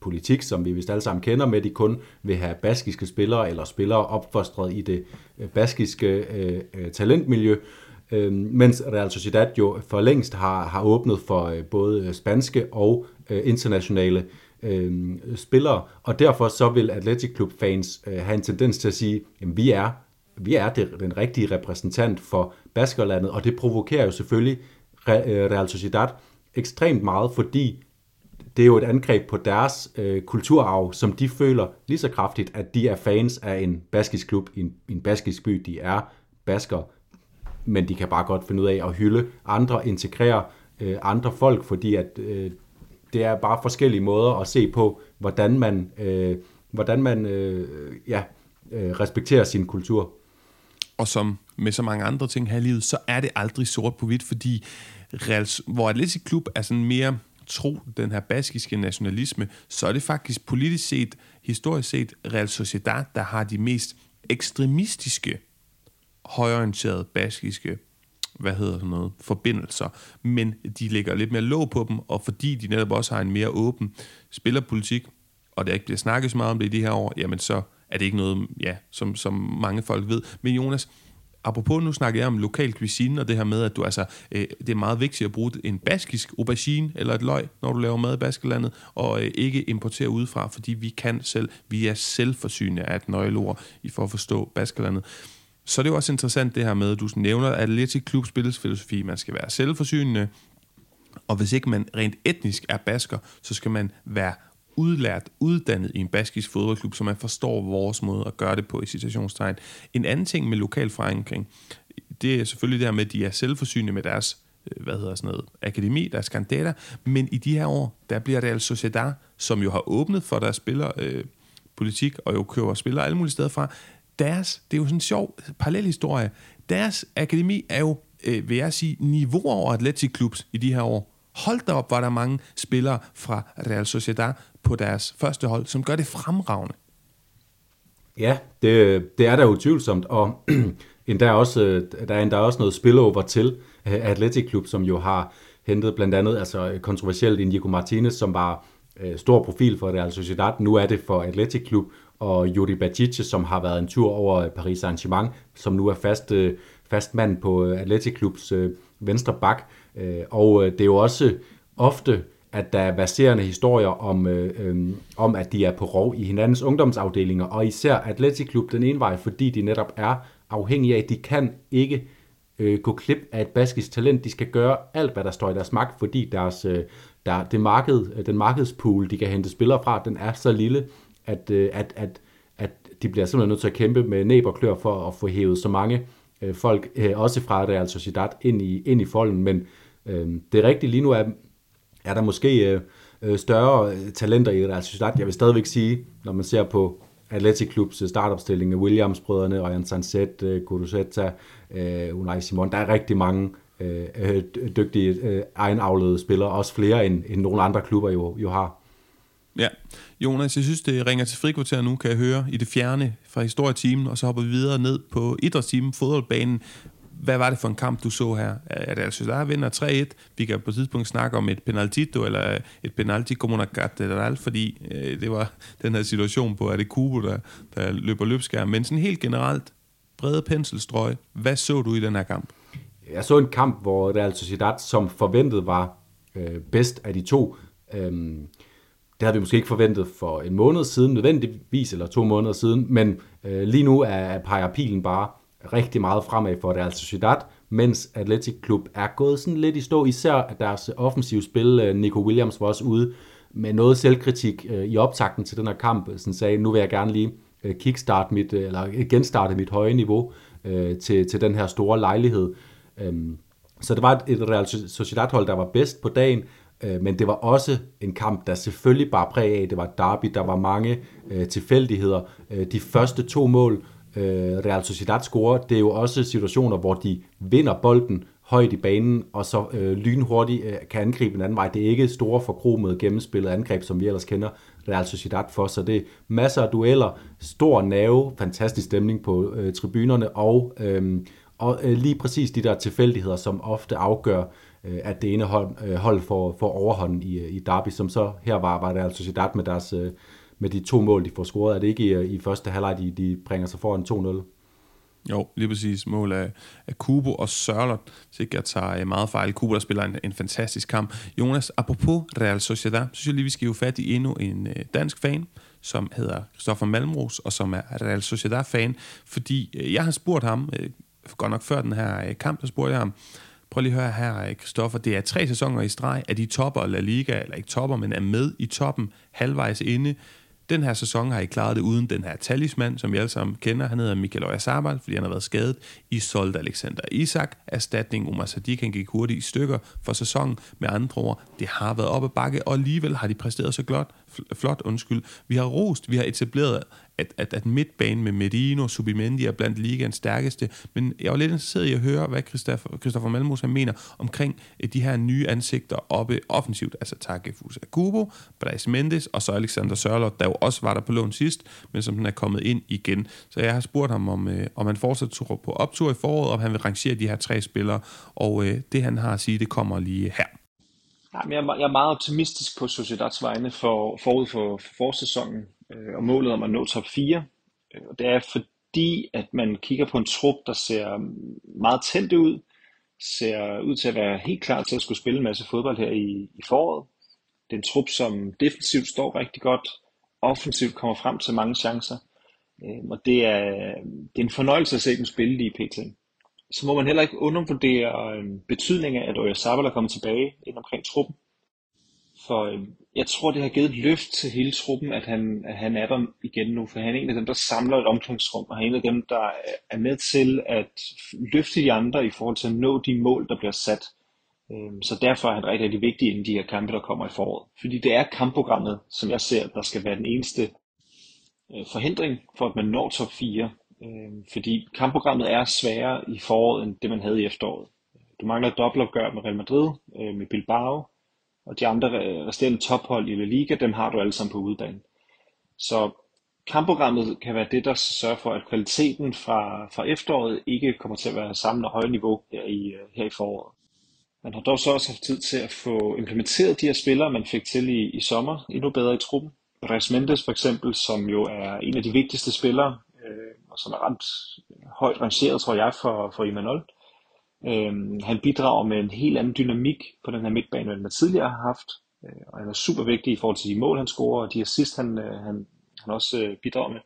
politik, som vi vist alle sammen kender med, de kun vil have baskiske spillere eller spillere opfostret i det øh, baskiske øh, øh talentmiljø. Øh, mens Real Sociedad jo for længst har, har åbnet for øh, både øh, spanske og øh, internationale øh, spillere, og derfor så vil Athletic Club fans øh, have en tendens til at sige, at vi er vi er det, den rigtige repræsentant for Baskerlandet, og det provokerer jo selvfølgelig Real Sociedad ekstremt meget, fordi det er jo et angreb på deres øh, kulturarv, som de føler lige så kraftigt, at de er fans af en baskisk klub i en, en baskisk by. De er basker, men de kan bare godt finde ud af at hylde andre, integrere øh, andre folk, fordi at øh, det er bare forskellige måder at se på, hvordan man, øh, hvordan man øh, ja, øh, respekterer sin kultur. Og som med så mange andre ting her i livet, så er det aldrig sort på hvidt, fordi Real, hvor Atletic Klub er sådan mere tro den her baskiske nationalisme, så er det faktisk politisk set, historisk set, Real Sociedad, der har de mest ekstremistiske, højorienterede baskiske hvad hedder sådan noget, forbindelser, men de lægger lidt mere låg på dem, og fordi de netop også har en mere åben spillerpolitik, og der ikke bliver snakket så meget om det i de her år, jamen så er det ikke noget, ja, som, som mange folk ved. Men Jonas, apropos nu snakker jeg om lokal cuisine, og det her med, at du altså, øh, det er meget vigtigt at bruge en baskisk aubergine eller et løg, når du laver mad i Baskelandet, og øh, ikke importere udefra, fordi vi kan selv, vi er selvforsynende af et nøgleord i for at forstå Baskelandet. Så det er jo også interessant det her med, at du nævner, at Atletic Klub spillesfilosofi, man skal være selvforsynende, og hvis ikke man rent etnisk er basker, så skal man være udlært, uddannet i en baskisk fodboldklub, så man forstår vores måde at gøre det på i situationstegn. En anden ting med lokal forankring, det er selvfølgelig det her med, at de er selvforsynende med deres øh, hvad hedder sådan noget, akademi, deres kandidater, men i de her år, der bliver det altså Sociedad, som jo har åbnet for deres spiller, øh, politik, og jo køber spillere alle mulige steder fra, deres, det er jo sådan en sjov parallel historie, deres akademi er jo, øh, vil jeg sige, niveau over Atletic Klubs i de her år. Hold da op, var der mange spillere fra Real Sociedad på deres første hold, som gør det fremragende. Ja, det, det er der utvivlsomt, og endda også, der er endda også noget spillover til øh, Athletic Atletic Klub, som jo har hentet blandt andet altså øh, kontroversielt Inigo Martinez, som var øh, stor profil for Real Sociedad. Nu er det for Atletic Klub, og Juri Bacic, som har været en tur over øh, Paris Saint-Germain, som nu er fast, øh, fast mand på Athletic Atletic Klubs øh, venstre bak. Øh, Og øh, det er jo også ofte, at der er baserende historier om, øh, øhm, om, at de er på rov i hinandens ungdomsafdelinger, og især Atletic Klub den ene vej, fordi de netop er afhængige af, at de kan ikke øh, gå klip af et baskisk talent. De skal gøre alt, hvad der står i deres magt, fordi deres, øh, der, det marked, øh, den markedspool, de kan hente spillere fra, den er så lille, at, øh, at, at, at de bliver simpelthen nødt til at kæmpe med næb og klør for at få hævet så mange øh, folk, øh, også fra Real Sociedad, ind i, ind i folden. Men øh, det rigtige lige nu er, er der måske øh, øh større øh, talenter i Real Sociedad. Jeg vil stadigvæk sige, når man ser på Atletic Klubs øh, startopstilling af Williams-brødrene, Ryan Sanset, øh, Kuruseta, øh, Unai Simon, der er rigtig mange øh, dygtige øh, egenavlede spillere, også flere end, end nogle andre klubber jo, jo har. Ja, Jonas, jeg synes, det ringer til frikvarter nu, kan jeg høre, i det fjerne fra historietimen, og så hopper vi videre ned på idrætstimen, fodboldbanen. Hvad var det for en kamp, du så her? Er det altså, der vinder 3-1? Vi kan på et tidspunkt snakke om et penaltito, eller et penalti comunicat, eller alt, fordi øh, det var den her situation på, er det Kubo, der, der løber løbskærm. Men sådan helt generelt, brede penselstrøg. Hvad så du i den her kamp? Jeg så en kamp, hvor Real Sociedad som forventet var øh, bedst af de to. øh, det havde vi måske ikke forventet for en måned siden, nødvendigvis, eller to måneder siden, men øh, lige nu er, peger pilen bare rigtig meget fremad for Real Sociedad, mens Athletic Club er gået sådan lidt i stå, især at deres offensive spil, øh, Nico Williams var også ude med noget selvkritik øh, i optakten til den her kamp, øh, sådan sagde, nu vil jeg gerne lige øh, kickstart mit, øh, eller genstarte mit høje niveau øh, til, til den her store lejlighed. Øhm, så det var et, et Real Sociedad-hold, der var bedst på dagen, øh, men det var også en kamp, der selvfølgelig bare præg af, det var derby, der var mange øh, tilfældigheder. Øh, de første to mål, øh, Real Sociedad scorer, det er jo også situationer, hvor de vinder bolden højt i banen, og så øh, lynhurtigt øh, kan angribe en anden vej. Det er ikke store forkromede gennemspillede angreb, som vi ellers kender Real Sociedad for, så det er masser af dueller, stor nave, fantastisk stemning på øh, tribunerne, og, øh, og øh, lige præcis de der tilfældigheder, som ofte afgør, øh, at det ene hold, øh, hold får, får overhånden i, øh, i derby, som så her var, var Real Sociedad med deres... Øh, med de to mål, de får scoret. Er det ikke i, øh, i første halvleg, de, de bringer sig foran 2-0? Jo, lige præcis. Mål af, af Kubo og Sørlot, så ikke jeg tager meget fejl. Kubo, der spiller en, en fantastisk kamp. Jonas, apropos Real Sociedad, så synes jeg lige, vi skal jo fat i endnu en øh, dansk fan, som hedder Christoffer Malmros, og som er Real Sociedad-fan, fordi øh, jeg har spurgt ham, øh, godt nok før den her øh, kamp, så spurgte jeg ham, prøv lige at høre her, Kristoffer, det er tre sæsoner i streg, at de topper La Liga, eller ikke topper, men er med i toppen halvvejs inde. Den her sæson har I klaret det uden den her talisman, som vi alle sammen kender. Han hedder Michael Oyarzabal, fordi han har været skadet. I solgte Alexander Isak. Erstatning Omar Sadik, han gik hurtigt i stykker for sæsonen. Med andre ord, det har været op ad bakke, og alligevel har de præsteret så flot. Flot, undskyld. Vi har rost, vi har etableret at, at, at midtbanen med Medino, Subimendi er blandt ligaens stærkeste. Men jeg var lidt interesseret i at høre, hvad Christoffer, Christoffer Malmos mener omkring eh, de her nye ansigter oppe offensivt. Altså Takefusa Kubo, Blas Mendes og så Alexander Sørlot, der jo også var der på lån sidst, men som den er kommet ind igen. Så jeg har spurgt ham, om, øh, om han fortsat tror på optur i foråret, om han vil rangere de her tre spillere, og øh, det han har at sige, det kommer lige her. Jamen, jeg, er, jeg er meget optimistisk på Sociedads vegne for, forud for, for forsæsonen øh, og målet om at nå top 4. Øh, og det er fordi, at man kigger på en trup, der ser meget tændt ud, ser ud til at være helt klar til at skulle spille en masse fodbold her i, i foråret. Det er en trup, som defensivt står rigtig godt, offensivt kommer frem til mange chancer, øh, og det er, det er en fornøjelse at se dem spille lige pt. Så må man heller ikke undervurdere øh, betydningen af, at Oyarzabal er kommet tilbage ind omkring truppen. Så øh, jeg tror, det har givet et løft til hele truppen, at han, at han er der igen nu, for han er en af dem, der samler et omklædningsrum, og han er en af dem, der er med til at løfte de andre i forhold til at nå de mål, der bliver sat. Øhm, så derfor er han rigtig, rigtig vigtig inden de her kampe, der kommer i foråret. Fordi det er kampprogrammet, som jeg ser, der skal være den eneste øh, forhindring for, at man når top 4. Øhm, fordi kampprogrammet er sværere i foråret, end det man havde i efteråret. Du mangler et dobbeltopgør med Real Madrid, øh, med Bilbao, og de andre resterende tophold i La Liga, dem har du alle sammen på udebane. Så kampprogrammet kan være det, der sørger for, at kvaliteten fra, fra efteråret ikke kommer til at være samme høje niveau her i, her i foråret. Man har dog så også haft tid til at få implementeret de her spillere, man fik til i, i sommer, endnu bedre i truppen. Res Mendes for eksempel, som jo er en af de vigtigste spillere, øh, og som er ret højt rangeret, tror jeg, for, for Imanol. Øhm, han bidrager med en helt anden dynamik på den her midtbane, end man tidligere har haft. Øh, og han er super vigtig i forhold til de mål, han scorer, og de assist, han, øh, han, han også øh, bidrager med.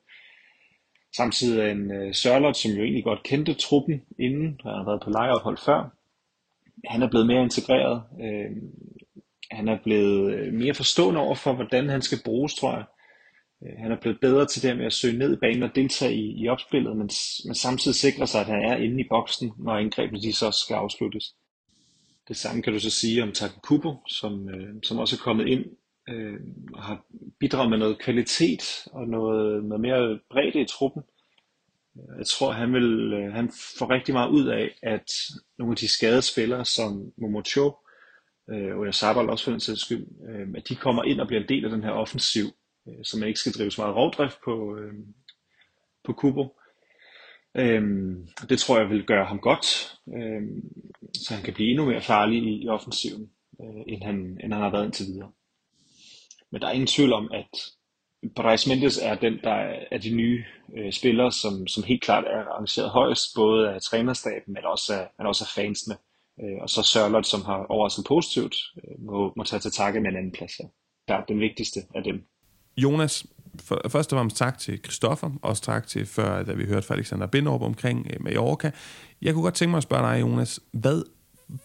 Samtidig er en øh, Sørlot, som jo egentlig godt kendte truppen inden, han har været på lejeophold før. Han er blevet mere integreret. Øh, han er blevet øh, mere forstående over for, hvordan han skal bruges, tror jeg. Øh, han er blevet bedre til det med at søge ned i banen og deltage i, i opspillet, men, men samtidig sikre sig, at han er inde i boksen, når angrebene de så skal afsluttes. Det samme kan du så sige om Takubo, som, øh, som også er kommet ind øh, og har bidraget med noget kvalitet og noget, noget mere bredde i truppen. Jeg tror, han, vil, øh, han får rigtig meget ud af, at nogle af de skadede spillere, som Momocho øh, og Sabal også for den sags skyld, øh, at de kommer ind og bliver en del af den her offensiv, øh, så man ikke skal drive så meget rovdrift på, øh, på Kubo. Øhm, det tror jeg vil gøre ham godt, øhm, så han kan blive endnu mere farlig i, i offensiven, øh, end, han, end han har været indtil videre. Men der er ingen tvivl om, at Paris Mendes er den, der er de nye øh, spillere, som, som helt klart er arrangeret højst, både af trænerstaben, men også af, men også af fansene. Øh, og så Sørlot, som har overrasket positivt, øh, må, må tage til takke med en anden plads her. Der er den vigtigste af dem. Jonas, for, først og fremmest tak til Christoffer, også tak til før, da vi hørte fra Alexander Binderup omkring øh, Mallorca. Jeg kunne godt tænke mig at spørge dig, Jonas, hvad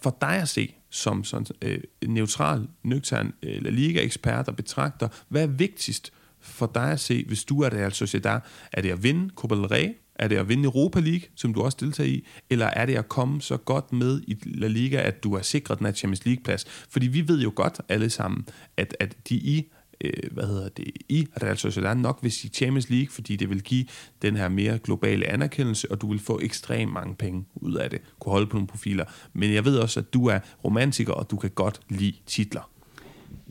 for dig at se som sådan, øh, neutral, nøgtern øh, La Liga-ekspert og betragter, hvad er vigtigst for dig at se, hvis du er Real Sociedad? Er det at vinde Copa del Rey? Er det at vinde Europa League, som du også deltager i? Eller er det at komme så godt med i La Liga, at du har sikret den her Champions League-plads? Fordi vi ved jo godt alle sammen, at, at de i øh, hvad hedder det, i Real Sociedad nok hvis i Champions League, fordi det vil give den her mere globale anerkendelse, og du vil få ekstremt mange penge ud af det, kunne holde på nogle profiler. Men jeg ved også, at du er romantiker, og du kan godt lide titler.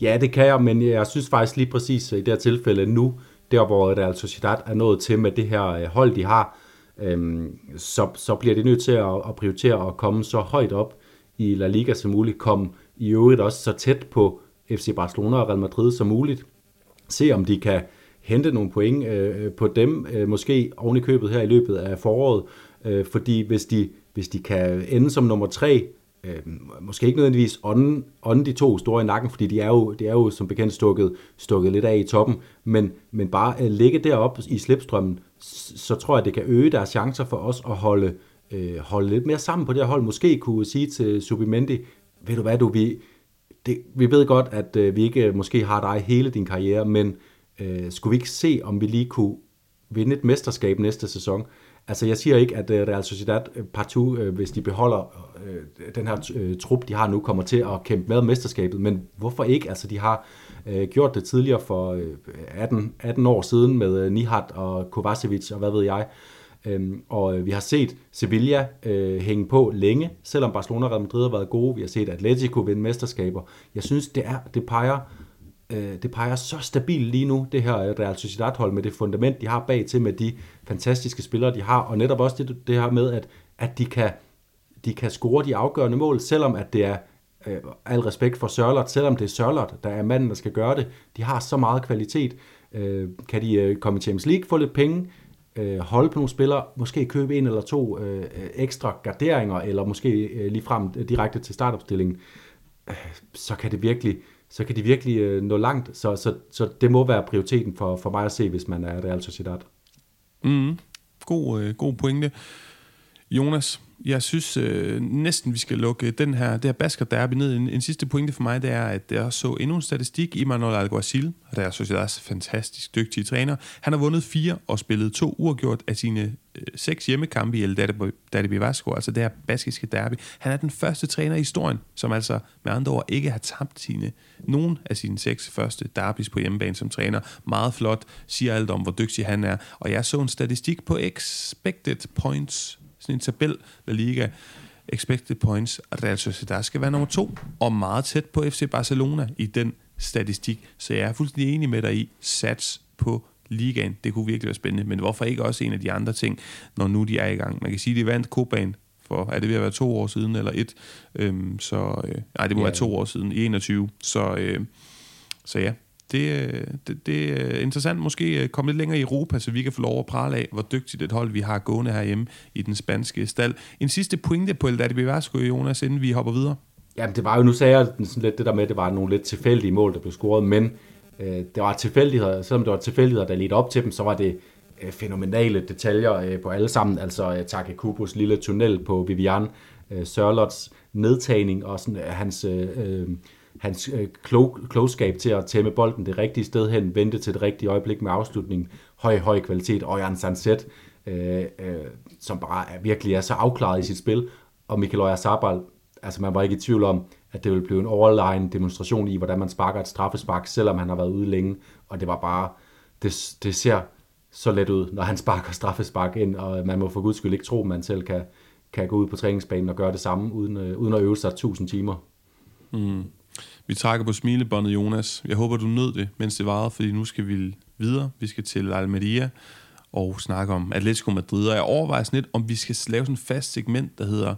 Ja, det kan jeg, men jeg synes faktisk lige præcis øh, i det her tilfælde nu, der hvor Real Sociedad er nået til med det her øh, hold, de har, øhm, så, så bliver det nødt til at, at prioritere at komme så højt op i La Liga som muligt, komme i øvrigt også så tæt på FC Barcelona og Real Madrid som muligt. Se om de kan hente nogle point øh, øh, på dem, øh, måske oven i købet her i løbet af foråret, øh, fordi hvis de, hvis de kan ende som nummer tre, øh, måske ikke nødvendigvis ånde, ånde de to store i nakken, fordi de er jo, de er jo som bekendt stukket, stukket lidt af i toppen, men, men bare øh, ligge deroppe i slipstrømmen, så tror jeg, det kan øge deres chancer for os at holde, øh, holde lidt mere sammen på det her hold. Måske kunne sige til Subimendi, ved du hvad du, vi, det, vi ved godt, at øh, vi ikke øh, måske har dig hele din karriere, men øh, skulle vi ikke se, om vi lige kunne vinde et mesterskab næste sæson? Altså, jeg siger ikke, at øh, Real Sociedad øh, partout, øh, hvis de beholder øh, den her øh, trup, de har nu, kommer til at kæmpe med mesterskabet, men hvorfor ikke? Altså, de har øh, gjort det tidligere for øh, 18, 18 år siden med øh, Nihat og Kovacevic og hvad ved jeg. Øhm, og øh, vi har set Sevilla øh, hænge på længe, selvom Barcelona og Real Madrid har været gode. Vi har set Atletico vinde mesterskaber. Jeg synes, det, er, det peger øh, det peger så stabilt lige nu, det her øh, Real Sociedad-hold med det fundament, de har bag til med de fantastiske spillere, de har, og netop også det, det her med, at, at de, kan, de kan score de afgørende mål, selvom at det er øh, al respekt for Sørlot, selvom det er Sørlot, der er manden, der skal gøre det. De har så meget kvalitet. Øh, kan de øh, komme i Champions League, få lidt penge, øh, holde på nogle spillere, måske købe en eller to øh, ekstra garderinger, eller måske øh, lige frem direkte til startopstillingen, øh, så kan det virkelig, så kan de virkelig øh, nå langt. Så, så, så det må være prioriteten for, for mig at se, hvis man er Real Sociedad. Mm, god, øh, god pointe. Jonas, jeg synes øh, næsten, vi skal lukke den her, det her Basker Derby ned. En, en sidste pointe for mig, det er, at jeg så endnu en statistik. Manuel Alguacil, der er Sociedad's fantastisk dygtige træner. Han har vundet fire og spillet to uafgjort af sine øh, seks hjemmekampe i El Derby Vasco, altså det her baskiske derby. Han er den første træner i historien, som altså med andre ord ikke har tabt sine, nogen af sine seks første derbys på hjemmebane som træner. Meget flot, siger alt om, hvor dygtig han er. Og jeg så en statistik på expected points sådan en tabel, La Liga, expected points, Real Sociedad skal være nummer to, og meget tæt på FC Barcelona i den statistik. Så jeg er fuldstændig enig med dig i, sats på ligaen. Det kunne virkelig være spændende, men hvorfor ikke også en af de andre ting, når nu de er i gang? Man kan sige, at de vandt Copan for, er det ved at være to år siden, eller et? Øhm, så, øh, nej, det må ja. være to år siden, i 21. Så, øh, så ja, det, øh, det, det er interessant måske at komme lidt længere i Europa, så vi kan få lov at prale af, hvor dygtigt et hold vi har gående herhjemme i den spanske stald. En sidste pointe på El Dadibivasco, Jonas, inden vi hopper videre. Jamen det var jo, nu sagde jeg sådan lidt det der med, at det var nogle lidt tilfældige mål, der blev scoret, men øh, det var tilfældigheder, selvom det var tilfældigheder, der ledte op til dem, så var det øh, fænomenale detaljer øh, på alle sammen, altså øh, Take Kubus lille tunnel på Vivian, øh, Sørlots nedtagning og sådan, øh, hans øh, øh hans øh, klog, klogskab til at tæmme bolden det rigtige sted hen, vente til det rigtige øjeblik med afslutningen, høj, høj kvalitet, og Jan Sanset, øh, øh, som bare er, virkelig er så afklaret i sit spil, og Michael Sabal altså man var ikke i tvivl om, at det ville blive en overlegen demonstration i, hvordan man sparker et straffespark, selvom han har været ude længe, og det var bare, det, det ser så let ud, når han sparker straffespark ind, og man må for guds skyld ikke tro, at man selv kan, kan gå ud på træningsbanen og gøre det samme, uden, øh, uden at øve sig 1000 timer. Mm. Vi trækker på smilebåndet, Jonas. Jeg håber, du nød det, mens det varede, fordi nu skal vi videre. Vi skal til Almeria og snakke om Atletico Madrid. Og jeg overvejer sådan lidt, om vi skal lave sådan en fast segment, der hedder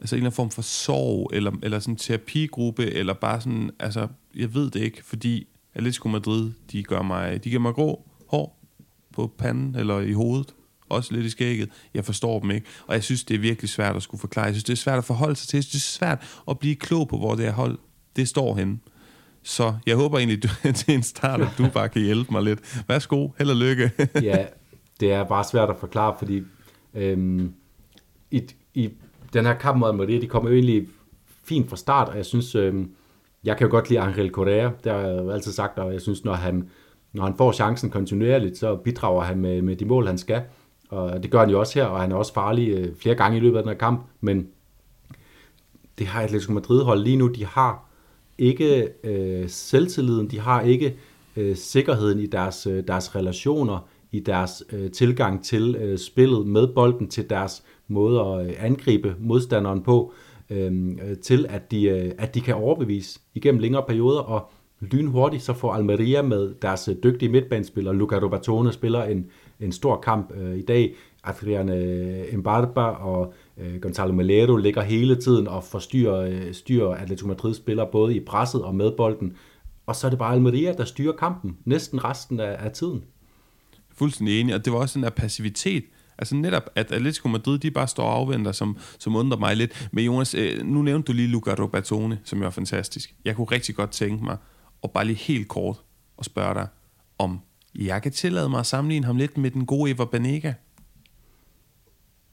altså en eller anden form for sorg, eller, eller sådan en terapigruppe, eller bare sådan, altså, jeg ved det ikke, fordi Atletico Madrid, de gør mig, de giver mig grå hår på panden, eller i hovedet, også lidt i skægget. Jeg forstår dem ikke, og jeg synes, det er virkelig svært at skulle forklare. Jeg synes, det er svært at forholde sig til. Jeg synes, det er svært at blive klog på, hvor det er hold det står henne. Så jeg håber egentlig, du, til en start, at du bare kan hjælpe mig lidt. Værsgo, held og lykke. ja, det er bare svært at forklare, fordi øhm, i, i den her kamp mod Madrid, de kommer jo egentlig fint fra start, og jeg synes, øhm, jeg kan jo godt lide Angel Correa, det har jeg jo altid sagt, og jeg synes, når han, når han får chancen kontinuerligt, så bidrager han med, med de mål, han skal. Og det gør han jo også her, og han er også farlig øh, flere gange i løbet af den her kamp, men det har Atletico Madrid-hold lige nu, de har ikke øh, selvtilliden, de har ikke øh, sikkerheden i deres, øh, deres relationer, i deres øh, tilgang til øh, spillet med bolden, til deres måde at øh, angribe modstanderen på, øhm, øh, til at de, øh, at de kan overbevise igennem længere perioder, og lynhurtigt så får Almeria med deres øh, dygtige midtbanespiller, Luca Robertone, spiller en, en stor kamp øh, i dag. Adrian øh, Embarba og øh, Gonzalo Melero ligger hele tiden og forstyrrer øh, styrer Atletico Madrid spiller både i presset og med bolden. Og så er det bare Almeria, der styrer kampen næsten resten af, af tiden. Fuldstændig enig, og det var også den der passivitet, Altså netop, at Atletico Madrid, de bare står og afventer, som, som undrer mig lidt. Men Jonas, øh, nu nævnte du lige Luca Robertone, som er fantastisk. Jeg kunne rigtig godt tænke mig, og bare lige helt kort, og spørge dig, om jeg kan tillade mig at sammenligne ham lidt med den gode Eva Banega.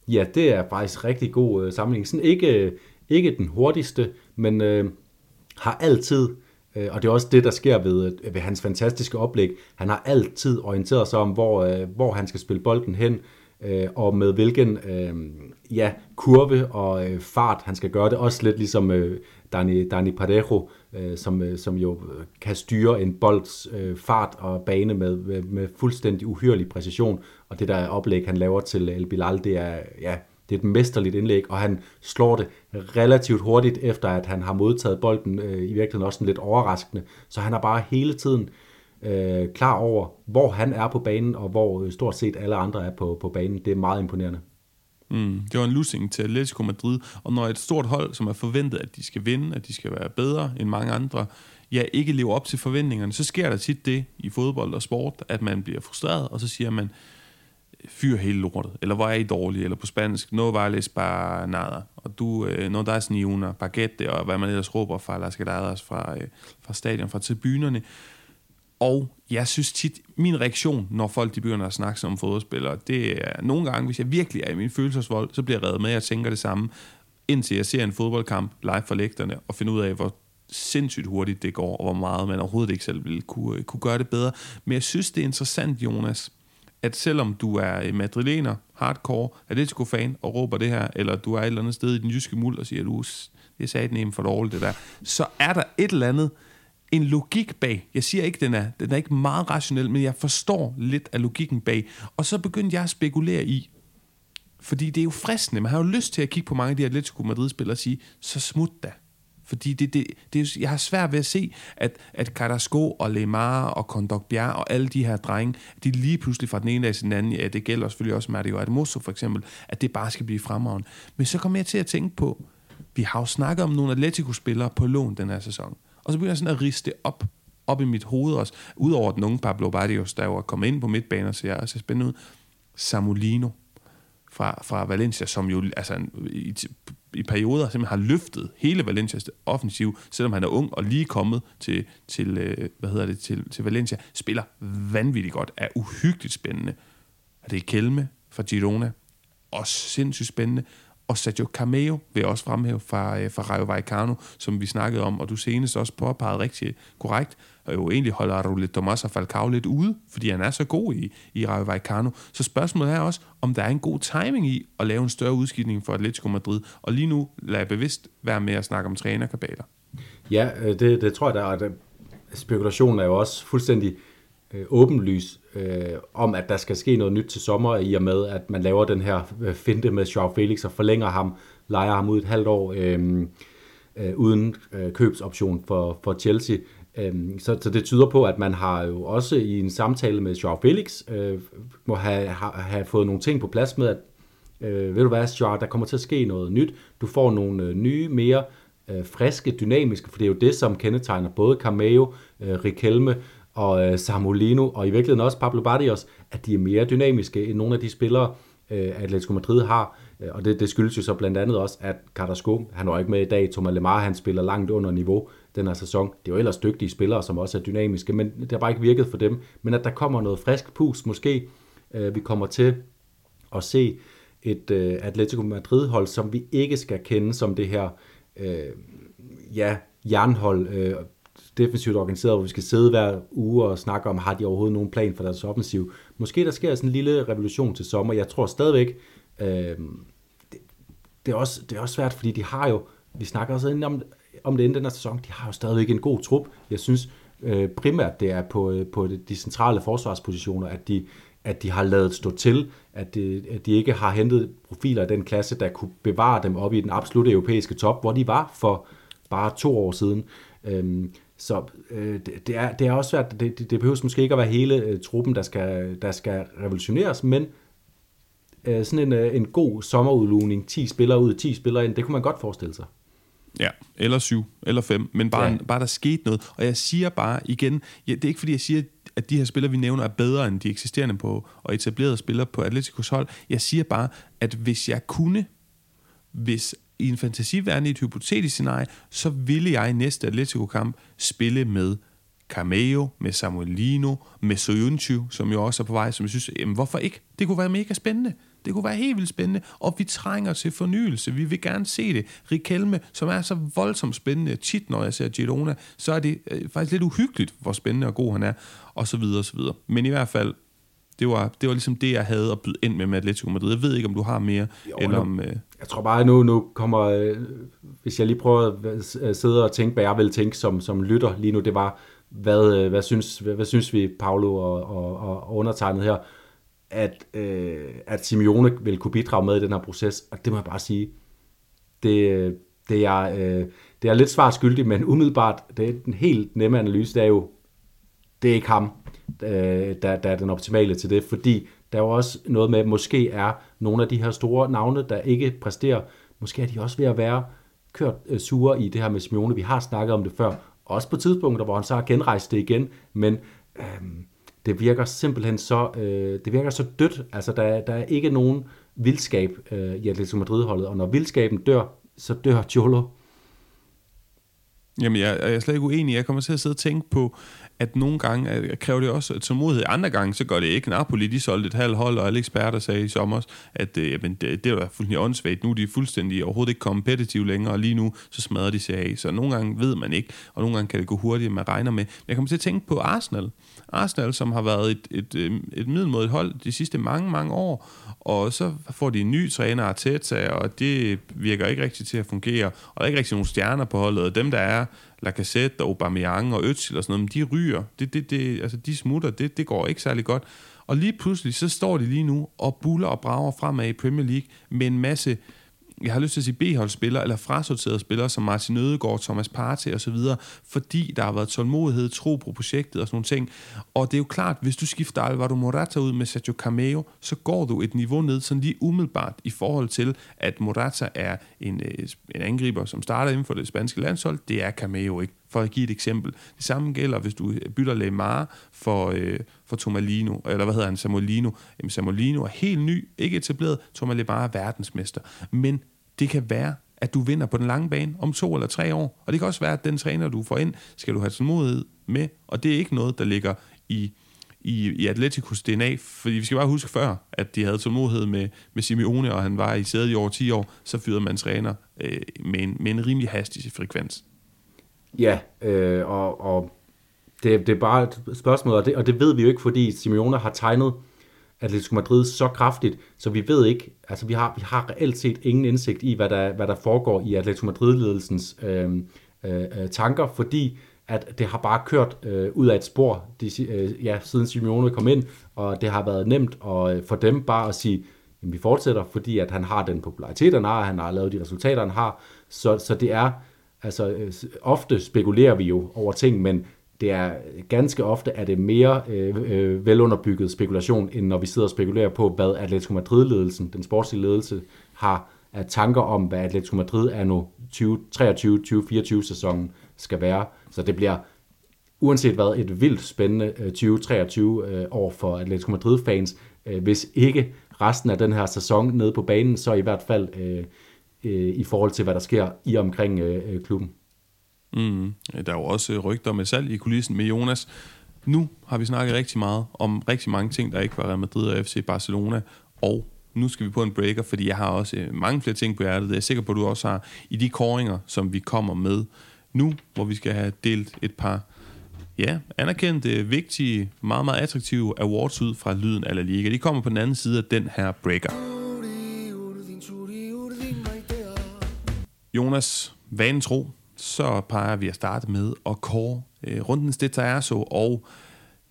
Ja, det er faktisk rigtig god øh, sammenligning. Sådan ikke, øh, ikke den hurtigste, men øh, har altid, øh, og det er også det, der sker ved, øh, ved hans fantastiske oplæg, han har altid orienteret sig om, hvor, øh, hvor han skal spille bolden hen, øh, og med hvilken øh, ja, kurve og øh, fart han skal gøre det. Også lidt ligesom øh, Dani, Dani Parejo, øh, som, øh, som jo kan styre en bolds øh, fart og bane med, med, med fuldstændig uhyrlig præcision. Og det der oplæg, han laver til El Bilal, det er, ja, det er et mesterligt indlæg, og han slår det relativt hurtigt, efter at han har modtaget bolden, øh, i virkeligheden også lidt overraskende. Så han er bare hele tiden øh, klar over, hvor han er på banen, og hvor øh, stort set alle andre er på, på banen. Det er meget imponerende. Mm, det var en losing til Atletico Madrid, og når et stort hold, som er forventet, at de skal vinde, at de skal være bedre end mange andre, ja, ikke lever op til forventningerne, så sker der tit det i fodbold og sport, at man bliver frustreret, og så siger man, fyr hele lortet, eller hvor er I dårlige, eller på spansk, no vales bare nada, og du, øh, no das ni una baguette, og hvad man ellers råber fra Las Galadas, fra, øh, fra stadion, fra tribunerne, og jeg synes tit, min reaktion, når folk de begynder at snakke som fodboldspillere, det er nogle gange, hvis jeg virkelig er i min følelsesvold, så bliver jeg reddet med, at jeg tænker det samme, indtil jeg ser en fodboldkamp live for lægterne, og finder ud af, hvor sindssygt hurtigt det går, og hvor meget man overhovedet ikke selv ville kunne, øh, kunne gøre det bedre. Men jeg synes, det er interessant, Jonas, at selvom du er madrilener, hardcore, Atletico-fan, og råber det her, eller du er et eller andet sted i den jyske muld og siger, du, det sagde den for dårligt, det der, så er der et eller andet, en logik bag. Jeg siger ikke, den er, den er ikke meget rationel, men jeg forstår lidt af logikken bag. Og så begyndte jeg at spekulere i, fordi det er jo fristende. Man har jo lyst til at kigge på mange af de Atletico Madrid-spillere og sige, så smut da. Fordi det, det, det, er, jeg har svært ved at se, at, at Carrasco og Lemar og Kondogbjerg og alle de her drenge, de lige pludselig fra den ene dag til den anden, ja, det gælder selvfølgelig også Mario Atmoso for eksempel, at det bare skal blive fremragende. Men så kommer jeg til at tænke på, vi har jo snakket om nogle Atletico-spillere på lån den her sæson. Og så begynder jeg sådan at riste op, op i mit hoved også. Udover den unge Pablo Barrios, der jo er kommet ind på midtbanen og ser, ser spændende ud. Samolino fra, fra Valencia, som jo altså, i, i perioder simpelthen har løftet hele Valencias offensiv, selvom han er ung og lige kommet til, til, øh, hvad hedder det, til, til Valencia, spiller vanvittigt godt, er uhyggeligt spændende. Er det Kelme fra Girona? Også sindssygt spændende. Og Sergio Cameo vil jeg også fremhæve fra, øh, fra Rayo Vallecano, som vi snakkede om, og du senest også påpegede rigtig korrekt, og jo egentlig holder Rulle Tomas og Falcao lidt ude, fordi han er så god i, i Rayo Vallecano. Så spørgsmålet er også, om der er en god timing i at lave en større udskiftning for Atletico Madrid, og lige nu lader jeg bevidst være med at snakke om trænerkabaler. Ja, øh, det, det tror jeg, der er. Spekulationen er jo også fuldstændig øh, åbenlys øh, om, at der skal ske noget nyt til sommer, i og med, at man laver den her øh, finte med Joao Felix og forlænger ham, leger ham ud et halvt år øh, øh, uden øh, købsoption for, for Chelsea. Øh, så, så det tyder på, at man har jo også i en samtale med Joao Felix øh, må have, have, have fået nogle ting på plads med, at øh, ved du hvad, Joao, der kommer til at ske noget nyt. Du får nogle øh, nye, mere øh, friske, dynamiske, for det er jo det, som kendetegner både Cameo, øh, Riquelme og øh, Samolino, og i virkeligheden også Pablo Barrios, at de er mere dynamiske end nogle af de spillere, øh, Atletico Madrid har, øh, og det, det skyldes jo så blandt andet også, at Carrasco, han var ikke med i dag, Thomas Lemar, han spiller langt under niveau den her sæson. Det er jo ellers dygtige spillere, som også er dynamiske, men det har bare ikke virket for dem. Men at der kommer noget frisk pus, måske øh, vi kommer til at se et øh, Atletico Madrid-hold, som vi ikke skal kende som det her øh, ja, jernhold, øh, defensivt organiseret, hvor vi skal sidde hver uge og snakke om, har de overhovedet nogen plan for deres offensiv. Måske der sker sådan en lille revolution til sommer. Jeg tror stadigvæk, øh, det, det, er også, det er også svært, fordi de har jo, vi snakker også om, om det inden den her sæson, de har jo stadigvæk en god trup. Jeg synes øh, primært, det er på, øh, på de centrale forsvarspositioner, at de, at de har lavet stå til, at de, at de ikke har hentet profiler af den klasse, der kunne bevare dem op i den absolutte europæiske top, hvor de var for bare to år siden. Øhm, så øh, det, det, er, det er også svært, det, det, det behøver måske ikke at være hele øh, truppen, der skal, der skal revolutioneres, men øh, sådan en, øh, en god sommerudlugning, 10 spillere ud, 10 spillere ind, det kunne man godt forestille sig. Ja, eller syv, eller fem, men bare, ja. bare der skete noget. Og jeg siger bare igen, ja, det er ikke fordi, jeg siger, at de her spillere, vi nævner, er bedre end de eksisterende på og etablerede spillere på Atleticos hold. Jeg siger bare, at hvis jeg kunne, hvis i en fantasiverden i et hypotetisk scenarie, så ville jeg i næste Atletico-kamp spille med Cameo, med Samuelino, med Soyuncu, som jo også er på vej, som jeg synes, jamen hvorfor ikke? Det kunne være mega spændende. Det kunne være helt vildt spændende, og vi trænger til fornyelse. Vi vil gerne se det. Riquelme, som er så voldsomt spændende, tit når jeg ser Girona, så er det øh, faktisk lidt uhyggeligt, hvor spændende og god han er, og så videre og så videre. Men i hvert fald, det var, det var ligesom det, jeg havde at byde ind med med Atletico Madrid. Jeg ved ikke, om du har mere, jo, eller om... Øh... Jeg tror bare, nu, nu kommer... Øh, hvis jeg lige prøver at sidde og tænke, hvad jeg vil tænke som, som lytter lige nu, det var, hvad, øh, hvad, synes, hvad, hvad synes vi, Paolo og, og, og undertegnet her, at, øh, at Simeone vil kunne bidrage med i den her proces, og det må jeg bare sige, det, det, er, øh, det er lidt svært skyldigt, men umiddelbart, det er en helt nemme analyse, det er jo, det er ikke ham, øh, der, der er den optimale til det, fordi der er jo også noget med, at måske er nogle af de her store navne, der ikke præsterer, måske er de også ved at være kørt øh, sure i det her med Simeone. Vi har snakket om det før, også på tidspunkter, hvor han så har genrejst det igen, men øh, det virker simpelthen så, øh, det virker så dødt. Altså, der, der er ikke nogen vildskab øh, i Atletico Madrid-holdet, og når vildskaben dør, så dør Cholo. Jamen, jeg, jeg er slet ikke uenig. Jeg kommer til at sidde og tænke på, at nogle gange at kræver det også tålmodighed. Andre gange, så gør det ikke. Napoli, de solgte et halvt hold, og alle eksperter sagde i sommer, at øh, jamen, det, det var fuldstændig åndssvagt. Nu er de fuldstændig overhovedet ikke kompetitive længere, og lige nu, så smadrer de sig af. Så nogle gange ved man ikke, og nogle gange kan det gå hurtigt, man regner med. Men jeg kommer til at tænke på Arsenal. Arsenal, som har været et, et, øh, et, et middelmådigt hold de sidste mange, mange år, og så får de en ny træner, Arteta, og det virker ikke rigtig til at fungere, og der er ikke rigtig nogen stjerner på holdet, og dem, der er, Lacazette og Aubameyang og Özil og sådan noget, de ryger. Det, det, det, altså, de smutter, det, det går ikke særlig godt. Og lige pludselig, så står de lige nu og buller og brager fremad i Premier League med en masse jeg har lyst til at sige B-holdsspillere, eller frasorterede spillere, som Martin Ødegaard, Thomas Partey og så videre, fordi der har været tålmodighed, tro på projektet og sådan nogle ting. Og det er jo klart, hvis du skifter Alvaro Morata ud med Sergio Cameo, så går du et niveau ned, sådan lige umiddelbart i forhold til, at Morata er en, øh, en angriber, som starter inden for det spanske landshold. Det er Cameo ikke for at give et eksempel. Det samme gælder, hvis du øh, bytter Lemar for, øh, for Tomalino, eller hvad hedder han, Samolino. Jamen, Samolino er helt ny, ikke etableret. Tomalino Lemar er verdensmester. Men det kan være, at du vinder på den lange bane om to eller tre år. Og det kan også være, at den træner, du får ind, skal du have tålmodighed med. Og det er ikke noget, der ligger i, i, i Atleticos DNA, fordi vi skal bare huske før, at de havde tålmodighed med, med Simeone, og han var i sædet i over 10 år, så fyrede man træner øh, med, en, med en rimelig hastig frekvens. Ja, øh, og, og det, det er bare et spørgsmål, og det, og det ved vi jo ikke, fordi Simeone har tegnet Atletico Madrid så kraftigt, så vi ved ikke, altså vi har, vi har reelt set ingen indsigt i, hvad der, hvad der foregår i Atletico Madrid-ledelsens øh, øh, øh, tanker, fordi at det har bare kørt øh, ud af et spor, de, øh, ja, siden Simeone kom ind, og det har været nemt at, øh, for dem bare at sige, jamen, vi fortsætter, fordi at han har den popularitet, han har, han har lavet de resultater, han har, så, så det er, altså øh, ofte spekulerer vi jo over ting, men det er ganske ofte er det mere øh, øh, velunderbygget spekulation, end når vi sidder og spekulerer på, hvad Atletico Madrid-ledelsen, den sportslige ledelse, har af tanker om, hvad Atletico Madrid er nu 2023-2024 sæsonen skal være. Så det bliver uanset hvad et vildt spændende øh, 2023 øh, år for Atletico Madrid-fans, øh, hvis ikke resten af den her sæson nede på banen, så i hvert fald øh, øh, i forhold til, hvad der sker i omkring øh, øh klubben. Mm. Der er jo også øh, rygter med salg i kulissen med Jonas. Nu har vi snakket rigtig meget om rigtig mange ting, der ikke var Real Madrid og FC Barcelona, og nu skal vi på en breaker, fordi jeg har også øh, mange flere ting på hjertet. Jeg er sikker på, at du også har i de koringer, som vi kommer med nu, hvor vi skal have delt et par ja, anerkendte, vigtige, meget, meget attraktive awards ud fra Lyden af La Liga. De kommer på den anden side af den her breaker. Jonas, vanen tro, så peger vi at starte med at kåre øh, rundens Detajerso, og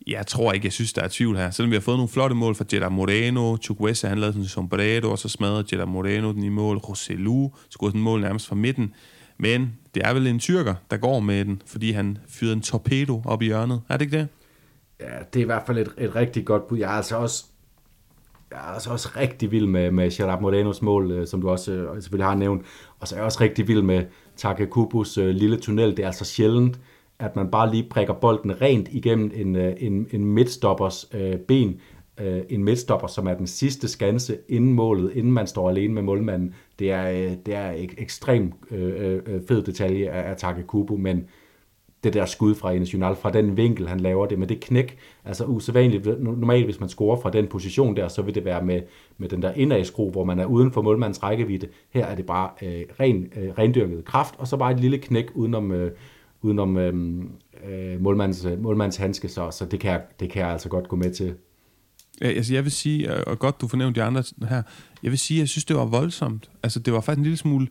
jeg tror ikke, jeg synes, der er tvivl her. Selvom vi har fået nogle flotte mål fra Jetta Moreno, Chukwese, han lavede sådan en sombrero, og så smadrede Jetta Moreno den i mål, Roselu scorede den mål nærmest fra midten. Men det er vel en tyrker, der går med den, fordi han fyrede en torpedo op i hjørnet. Er det ikke det? Ja, det er i hvert fald et, et rigtig godt bud. Jeg har altså også, jeg er altså også rigtig vild med, med Gerard Morenos mål, øh, som du også øh, selvfølgelig har nævnt. Og så er jeg også rigtig vild med Takekubus øh, lille tunnel. Det er altså sjældent, at man bare lige prikker bolden rent igennem en, øh, en, en midtstoppers øh, ben. Øh, en midtstopper, som er den sidste skanse inden målet, inden man står alene med målmanden. Det er, øh, det er ek, ekstremt øh, øh, øh, fed detalje af, af Takekubo, men det der skud fra National, fra den vinkel, han laver det, med det knæk, altså usædvanligt, normalt hvis man scorer fra den position der, så vil det være med, med den der indadskro, hvor man er uden for målmandens rækkevidde. Her er det bare øh, ren, øh, rendyrket kraft, og så bare et lille knæk udenom, øh, udenom øhm, øh, øh, målmandens, handske, så, så det, kan jeg, det kan jeg altså godt gå med til. Ja, altså jeg vil sige, og godt du fornævnte de andre her, jeg vil sige, jeg synes, det var voldsomt. Altså det var faktisk en lille smule,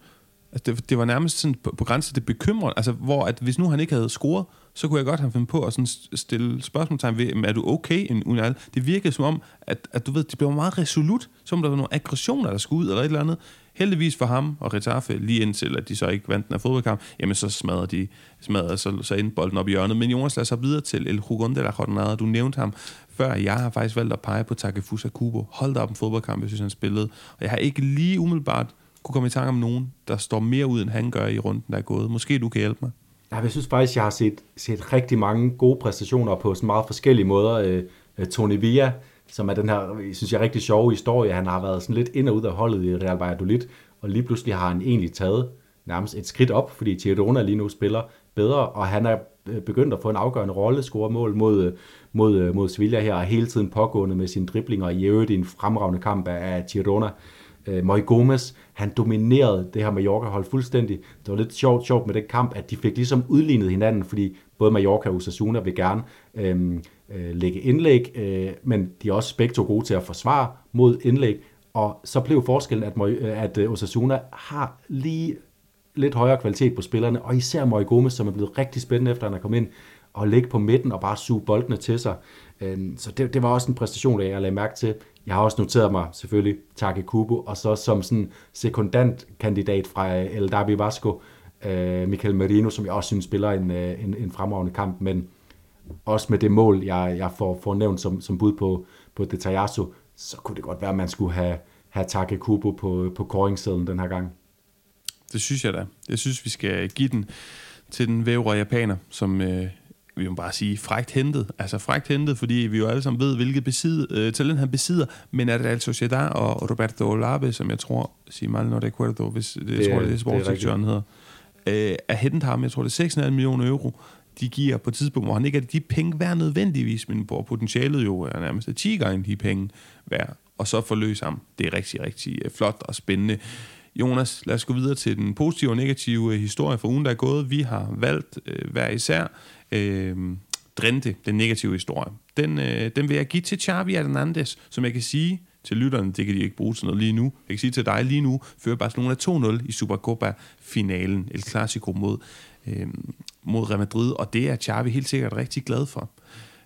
altså det, det var nærmest sådan på, på grænsen det bekymrende, altså hvor at hvis nu han ikke havde scoret, så kunne jeg godt have fundet på at sådan stille spørgsmålstegn ved, er du okay en Unal? Det virkede som om, at, at du ved, det blev meget resolut, som der var nogle aggressioner, der skulle ud, eller et eller andet. Heldigvis for ham og Retaffe, lige indtil at de så ikke vandt den her fodboldkamp, jamen så smadrede de smadrede så, så ind bolden op i hjørnet. Men Jonas lader sig videre til El Hugon de la Jornada. Du nævnte ham før. Jeg har faktisk valgt at pege på Takefusa Kubo. Hold da op en fodboldkamp, jeg synes, han spillede. Og jeg har ikke lige umiddelbart kunne komme i tanke om nogen, der står mere ud, end han gør i runden, der er gået. Måske du kan hjælpe mig. Ja, jeg synes faktisk, jeg har set, set rigtig mange gode præstationer på sådan meget forskellige måder. Øh, øh, Tony Villa, som er den her, synes jeg, rigtig sjove historie. Han har været sådan lidt ind og ud af holdet i Real Valladolid, og lige pludselig har han egentlig taget nærmest et skridt op, fordi Girona lige nu spiller bedre, og han er øh, begyndt at få en afgørende rolle, score mål mod, mod, mod Sevilla her, og hele tiden pågående med sine driblinger, i øvrigt i en fremragende kamp af Girona. Moy Gomes, han dominerede det her Mallorca-hold fuldstændig. Det var lidt sjovt, sjovt med den kamp, at de fik ligesom udlignet hinanden, fordi både Mallorca og Osasuna vil gerne øh, øh, lægge indlæg, øh, men de er også begge to gode til at forsvare mod indlæg, og så blev forskellen, at, øh, at øh, Osasuna har lige lidt højere kvalitet på spillerne, og især Moy Gomez, som er blevet rigtig spændende efter han er kommet ind, og ligge på midten og bare suge boldene til sig. Øhm, så det, det var også en præstation, jeg lagde mærke til. Jeg har også noteret mig selvfølgelig Take Kubo, og så som sådan sekundant kandidat fra øh, El Derby Vasco, øh, Michael Merino, som jeg også synes spiller en, øh, en, en fremragende kamp, men også med det mål, jeg, jeg får, får nævnt som, som bud på, på Detajasso, så kunne det godt være, at man skulle have, have Take Kubo på, på koringssedlen den her gang. Det synes jeg da. Jeg synes, vi skal give den til den vævre japaner, som øh, vi må bare sige, frægt hentet. Altså frægt hentet, fordi vi jo alle sammen ved, hvilket besid, øh, talent han besidder. Men er det altså Sociedad og Roberto Olabe, som jeg tror, siger mal no recuerdo, hvis det, det, tror, det er sportsdirektøren hedder, øh, er hentet ham, jeg tror det er 6,5 millioner euro, de giver på et tidspunkt, hvor han ikke er de penge værd nødvendigvis, men hvor potentialet jo er nærmest 10 gange de penge værd, og så forløse ham. Det er rigtig, rigtig øh, flot og spændende. Jonas, lad os gå videre til den positive og negative historie for ugen, der er gået. Vi har valgt øh, hver især øh, Drente, den negative historie. Den, øh, den vil jeg give til Xavi Hernandez, som jeg kan sige til lytterne, det kan de ikke bruge til noget lige nu. Jeg kan sige til dig lige nu, fører Barcelona 2-0 i Supercopa-finalen, El Clasico mod, øh, mod Real Madrid, og det er Xavi helt sikkert rigtig glad for.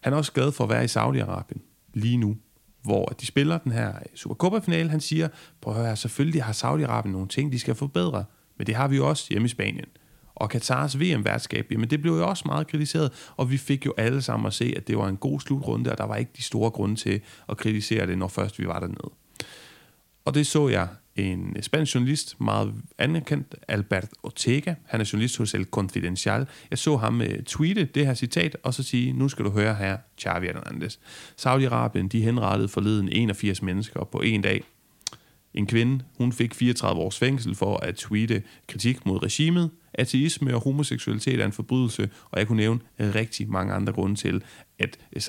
Han er også glad for at være i Saudi-Arabien lige nu, hvor de spiller den her Supercopa-finale. Han siger, prøv at høre, selvfølgelig har Saudi-Arabien nogle ting, de skal forbedre, men det har vi jo også hjemme i Spanien. Og Katars VM-værtskab, jamen det blev jo også meget kritiseret, og vi fik jo alle sammen at se, at det var en god slutrunde, og der var ikke de store grunde til at kritisere det, når først vi var dernede. Og det så jeg en spansk journalist, meget anerkendt, Albert Ortega. Han er journalist hos El Confidencial. Jeg så ham uh, tweete det her citat, og så sige, nu skal du høre her, Xavi Hernandez. Saudi-Arabien, de henrettede forleden 81 mennesker på en dag. En kvinde, hun fik 34 års fængsel for at tweete kritik mod regimet. Ateisme og homoseksualitet er en forbrydelse, og jeg kunne nævne øh, rigtig mange andre grunde til, at øh,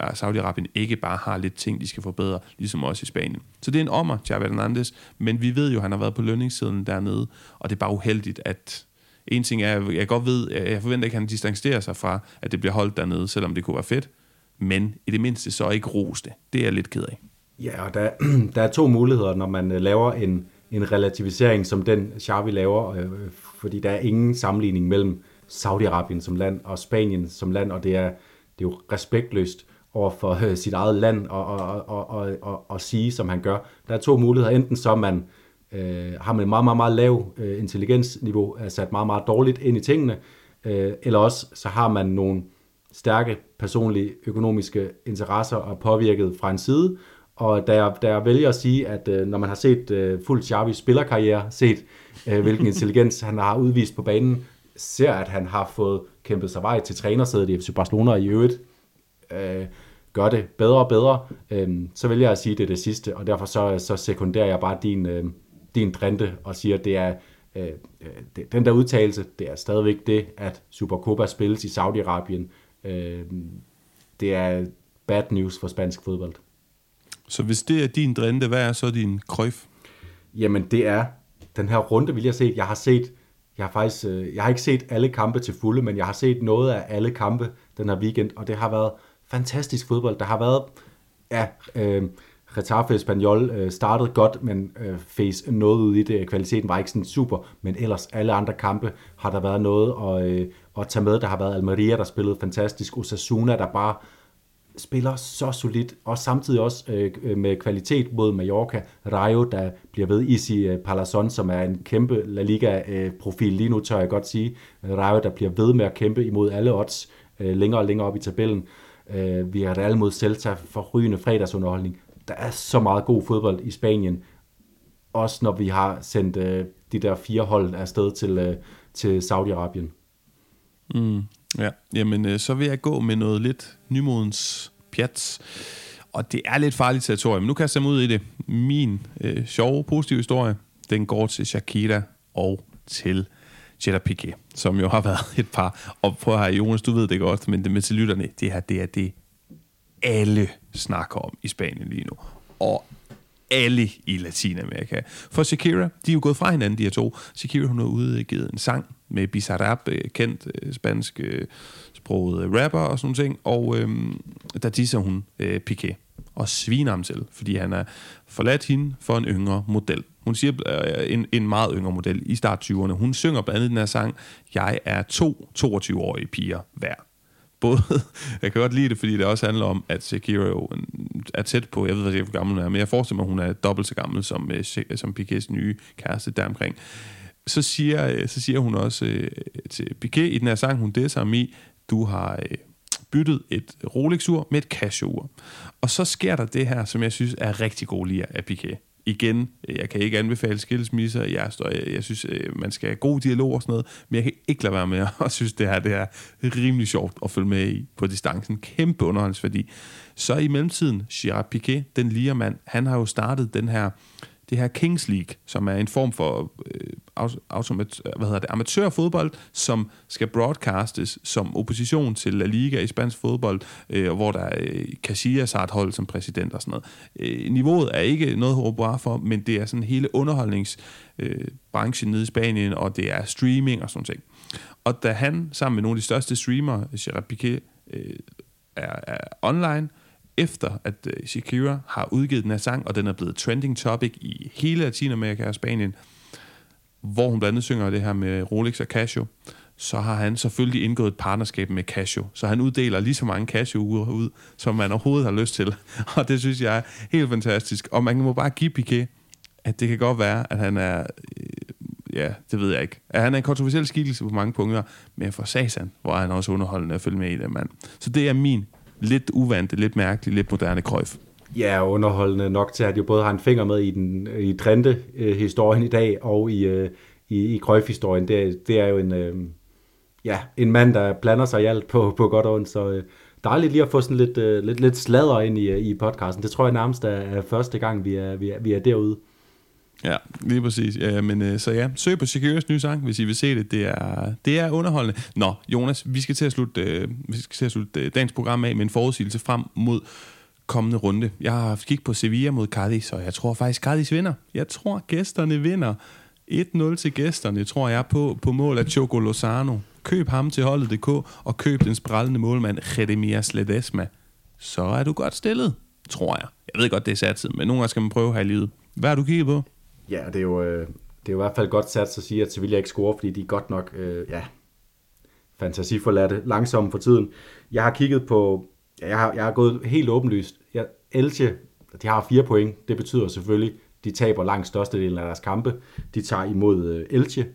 øh, Saudi-Arabien ikke bare har lidt ting, de skal forbedre, ligesom også i Spanien. Så det er en ommer, Xavi Hernandez, men vi ved jo, at han har været på lønningssiden dernede, og det er bare uheldigt, at en ting er, jeg godt ved, jeg forventer ikke, at han distancerer sig fra, at det bliver holdt dernede, selvom det kunne være fedt, men i det mindste så ikke rose det. Det er jeg lidt ked af. Ja, og der, der er to muligheder, når man laver en, en relativisering, som den Xavi laver, øh, fordi der er ingen sammenligning mellem Saudi-Arabien som land og Spanien som land, og det er, det er jo respektløst over for øh, sit eget land og, og, og, og, og, og sige, som han gør. Der er to muligheder. Enten så man øh, har man et meget, meget, meget lav øh, intelligensniveau, er sat meget, meget dårligt ind i tingene, øh, eller også så har man nogle stærke personlige økonomiske interesser og påvirket fra en side, og da jeg, da jeg vælger at sige, at øh, når man har set øh, fuldt Xavis spillerkarriere, set øh, hvilken intelligens han har udvist på banen, ser at han har fået kæmpet sig vej til trænersædet i FC Barcelona i øvrigt, øh, gør det bedre og bedre, øh, så vælger jeg at sige, at det er det sidste, og derfor så, så sekunderer jeg bare din, øh, din drinte og siger, at det er øh, det, den der udtalelse, det er stadigvæk det, at Supercopa spilles i Saudi-Arabien. Øh, det er bad news for spansk fodbold. Så hvis det er din drinte, hvad er så din krøf? Jamen det er den her runde, vil jeg se. Jeg har set, jeg har faktisk, øh, jeg har ikke set alle kampe til fulde, men jeg har set noget af alle kampe den her weekend, og det har været fantastisk fodbold. Der har været, ja, øh, Retaffe Espanyol øh, startede godt, men øh, face noget ud i det. Kvaliteten var ikke sådan super, men ellers alle andre kampe har der været noget at, øh, at tage med. Der har været Almeria, der spillede fantastisk. Osasuna, der bare spiller så solidt, og samtidig også øh, øh, med kvalitet mod Mallorca. Rayo, der bliver ved Isi øh, Palazon, som er en kæmpe La Liga-profil øh, lige nu, tør jeg godt sige. Øh, Rayo, der bliver ved med at kæmpe imod alle odds øh, længere og længere op i tabellen. Øh, vi har Real mod Celta for rygende fredagsunderholdning. Der er så meget god fodbold i Spanien, også når vi har sendt øh, de der fire hold afsted til, øh, til Saudi-Arabien. Mm. Ja, jamen øh, så vil jeg gå med noget lidt nymodens pjats. Og det er lidt farligt territorium. Nu kan jeg mig ud i det. Min øh, sjove, positive historie, den går til Shakira og til Jetta Piqué, som jo har været et par. Og prøv her, Jonas, du ved det godt, men det med til lytterne, det her, det er det, alle snakker om i Spanien lige nu. Og alle i Latinamerika. For Shakira, de er jo gået fra hinanden, de her to. Shakira, hun har udgivet en sang med Bizarrap, øh, kendt øh, spansk øh, sproget rapper og sådan ting, og øh, der disser hun øh, Piqué og sviner ham til, fordi han er forladt hende for en yngre model. Hun siger øh, en, en meget yngre model i start 20'erne. Hun synger blandt andet den her sang, jeg er to 22-årige piger hver både, jeg kan godt lide det, fordi det også handler om, at Shakira er tæt på, jeg ved ikke, hvor gammel hun er, men jeg forestiller mig, at hun er dobbelt så gammel som, som Piquets nye kæreste deromkring så siger, øh, så siger hun også øh, til Piqué i den her sang, hun det ham i, du har øh, byttet et Rolex-ur med et Casio-ur. Og så sker der det her, som jeg synes er rigtig god lige af Piqué. Igen, øh, jeg kan ikke anbefale skilsmisser, jeg, står, jeg, jeg synes, øh, man skal have god dialog og sådan noget, men jeg kan ikke lade være med at synes, det her det er rimelig sjovt at følge med i på distancen. Kæmpe underholdsværdi. Så i mellemtiden, Gerard Piqué, den lige mand, han har jo startet den her det her Kings League, som er en form for øh, automat, hvad hedder det, amatørfodbold, som skal broadcastes som opposition til La Liga i spansk fodbold, øh, hvor der er øh, Casillas har et hold som præsident og sådan noget. Øh, niveauet er ikke noget hurra for, men det er sådan hele underholdningsbranchen øh, nede i Spanien, og det er streaming og sådan noget. Og da han sammen med nogle af de største streamere, Gerard Piqué, øh, er, er online, efter at uh, Shakira har udgivet den her sang, og den er blevet trending topic i hele Latinamerika og Spanien, hvor hun blandt andet synger det her med Rolex og Casio, så har han selvfølgelig indgået et partnerskab med Casio. Så han uddeler lige så mange Casio-ure ud, som man overhovedet har lyst til. Og det synes jeg er helt fantastisk. Og man må bare give Piqué, at det kan godt være, at han er... Øh, ja, det ved jeg ikke. At han er en kontroversiel skikkelse på mange punkter, men for Sasan, hvor er han også underholdende at følge med i det, mand. Så det er min lidt uvante, lidt mærkelig, lidt moderne krøjf. Ja, underholdende nok til, at jo både har en finger med i den i Drente-historien øh, i dag, og i, øh, i, i Cruyff-historien. Det, det er jo en, øh, ja, en mand, der blander sig i alt på, på godt og ondt, så øh, dejligt lige at få sådan lidt, øh, lidt, lidt sladder ind i, øh, i podcasten. Det tror jeg nærmest er, er første gang, vi er, vi er, vi er derude. Ja, lige præcis. Ja, men øh, så ja, søg på Shakiras nye sang, hvis I vil se det. Det er, det er underholdende. Nå, Jonas, vi skal til at slutte, øh, vi skal til at slutte øh, dagens program af med en forudsigelse frem mod kommende runde. Jeg har haft kig på Sevilla mod Cadiz, og jeg tror faktisk, Cadiz vinder. Jeg tror, gæsterne vinder. 1-0 til gæsterne, tror jeg, på, på mål af Choco Lozano. Køb ham til holdet.dk, og køb den sprællende målmand Redemias Ledesma. Så er du godt stillet, tror jeg. Jeg ved godt, det er satset, men nogle gange skal man prøve her i livet. Hvad har du kigget på? Ja, det er jo, øh, det er jo i hvert fald godt sat at sige, at Sevilla ikke scorer, fordi de er godt nok, øh, ja, fantasiforladte, langsomme for tiden. Jeg har kigget på, ja, jeg har, jeg har gået helt åbenlyst. Jeg, Elche, de har fire point. Det betyder selvfølgelig, de taber langt størstedelen af deres kampe. De tager imod øh, Elche,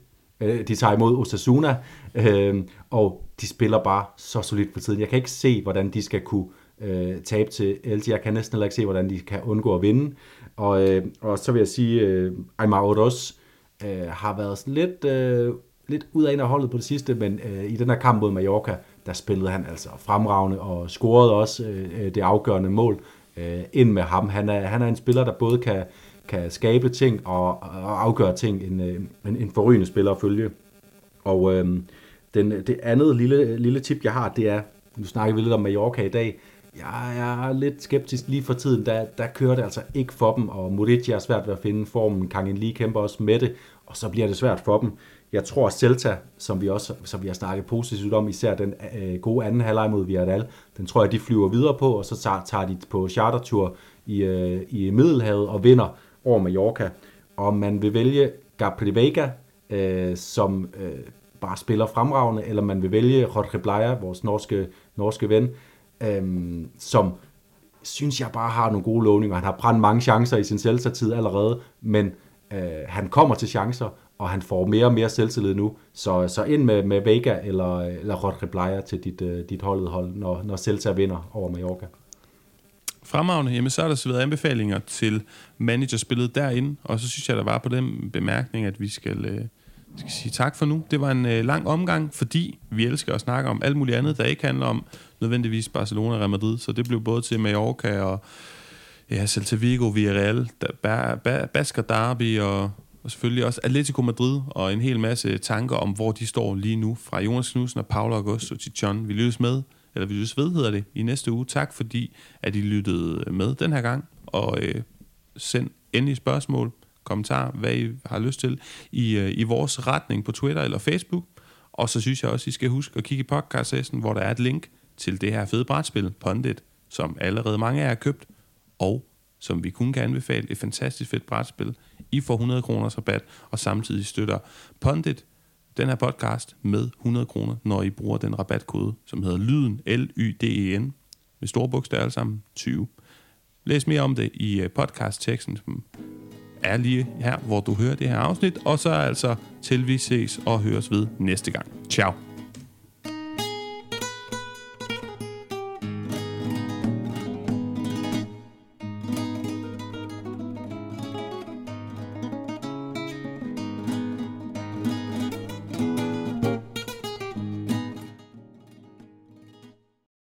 øh, de tager imod Osasuna, øh, og de spiller bare så solidt for tiden. Jeg kan ikke se, hvordan de skal kunne øh, tabe til LG. Jeg kan næsten heller ikke se, hvordan de kan undgå at vinde. Og, øh, og så vil jeg sige, øh, Aymar Odos øh, har været sådan lidt, øh, lidt ud af en af holdet på det sidste, men øh, i den her kamp mod Mallorca, der spillede han altså fremragende og scorede også øh, øh det afgørende mål øh, ind med ham. Han er, han er en spiller, der både kan, kan skabe ting og, og afgøre ting, en, øh, en, en forrygende spiller at følge. Og øh, den, det andet lille, lille tip, jeg har, det er, nu snakker vi lidt om Mallorca i dag, jeg er lidt skeptisk lige for tiden. Der, der kører det altså ikke for dem, og Murici er svært ved at finde formen. Kangen lige kæmper også med det, og så bliver det svært for dem. Jeg tror, at Celta, som vi også som vi har snakket positivt om, især den øh, gode anden halvleg mod Villarreal, den tror jeg, de flyver videre på, og så tager, tager de på chartertur i, øh, i Middelhavet og vinder over Mallorca. Og man vil vælge Gabriel Vega, øh, som øh, bare spiller fremragende, eller man vil vælge Jorge Blaya, vores norske, norske ven, øhm, som synes jeg bare har nogle gode lovninger. Han har brændt mange chancer i sin selvtid allerede, men øh, han kommer til chancer, og han får mere og mere selvtillid nu. Så, så ind med, med Vega eller, eller Rodri Blaya til dit, øh, dit holdet hold, når, når Celta vinder over Mallorca. Fremragende. Jamen, så er der så været anbefalinger til managerspillet derinde, og så synes jeg, der var på den bemærkning, at vi skal, øh, skal sige tak for nu. Det var en øh, lang omgang, fordi vi elsker at snakke om alt muligt andet, der ikke handler om nødvendigvis Barcelona og Real Madrid, så det blev både til Mallorca og ja, Celta Vigo, Villarreal, ba, ba, Basker Derby og, og selvfølgelig også Atletico Madrid og en hel masse tanker om, hvor de står lige nu fra Jonas Knudsen og Paolo Augusto til John. Vi lyttes med, eller vi lyttes ved, hedder det, i næste uge. Tak fordi, at I lyttede med den her gang, og øh, send endelig spørgsmål, kommentar, hvad I har lyst til, i, øh, i vores retning på Twitter eller Facebook. Og så synes jeg også, I skal huske at kigge i podcast hvor der er et link til det her fede brætspil, Pondit, som allerede mange af jer har købt, og som vi kun kan anbefale, et fantastisk fedt brætspil. I får 100 kroners rabat, og samtidig støtter Pondit den her podcast med 100 kroner, når I bruger den rabatkode, som hedder Lyden, L-Y-D-E-N, med store bogstaver alle sammen, 20. Læs mere om det i øh, podcastteksten, podcast-teksten, som er lige her, hvor du hører det her afsnit, og så altså til vi ses og høres ved næste gang. Ciao.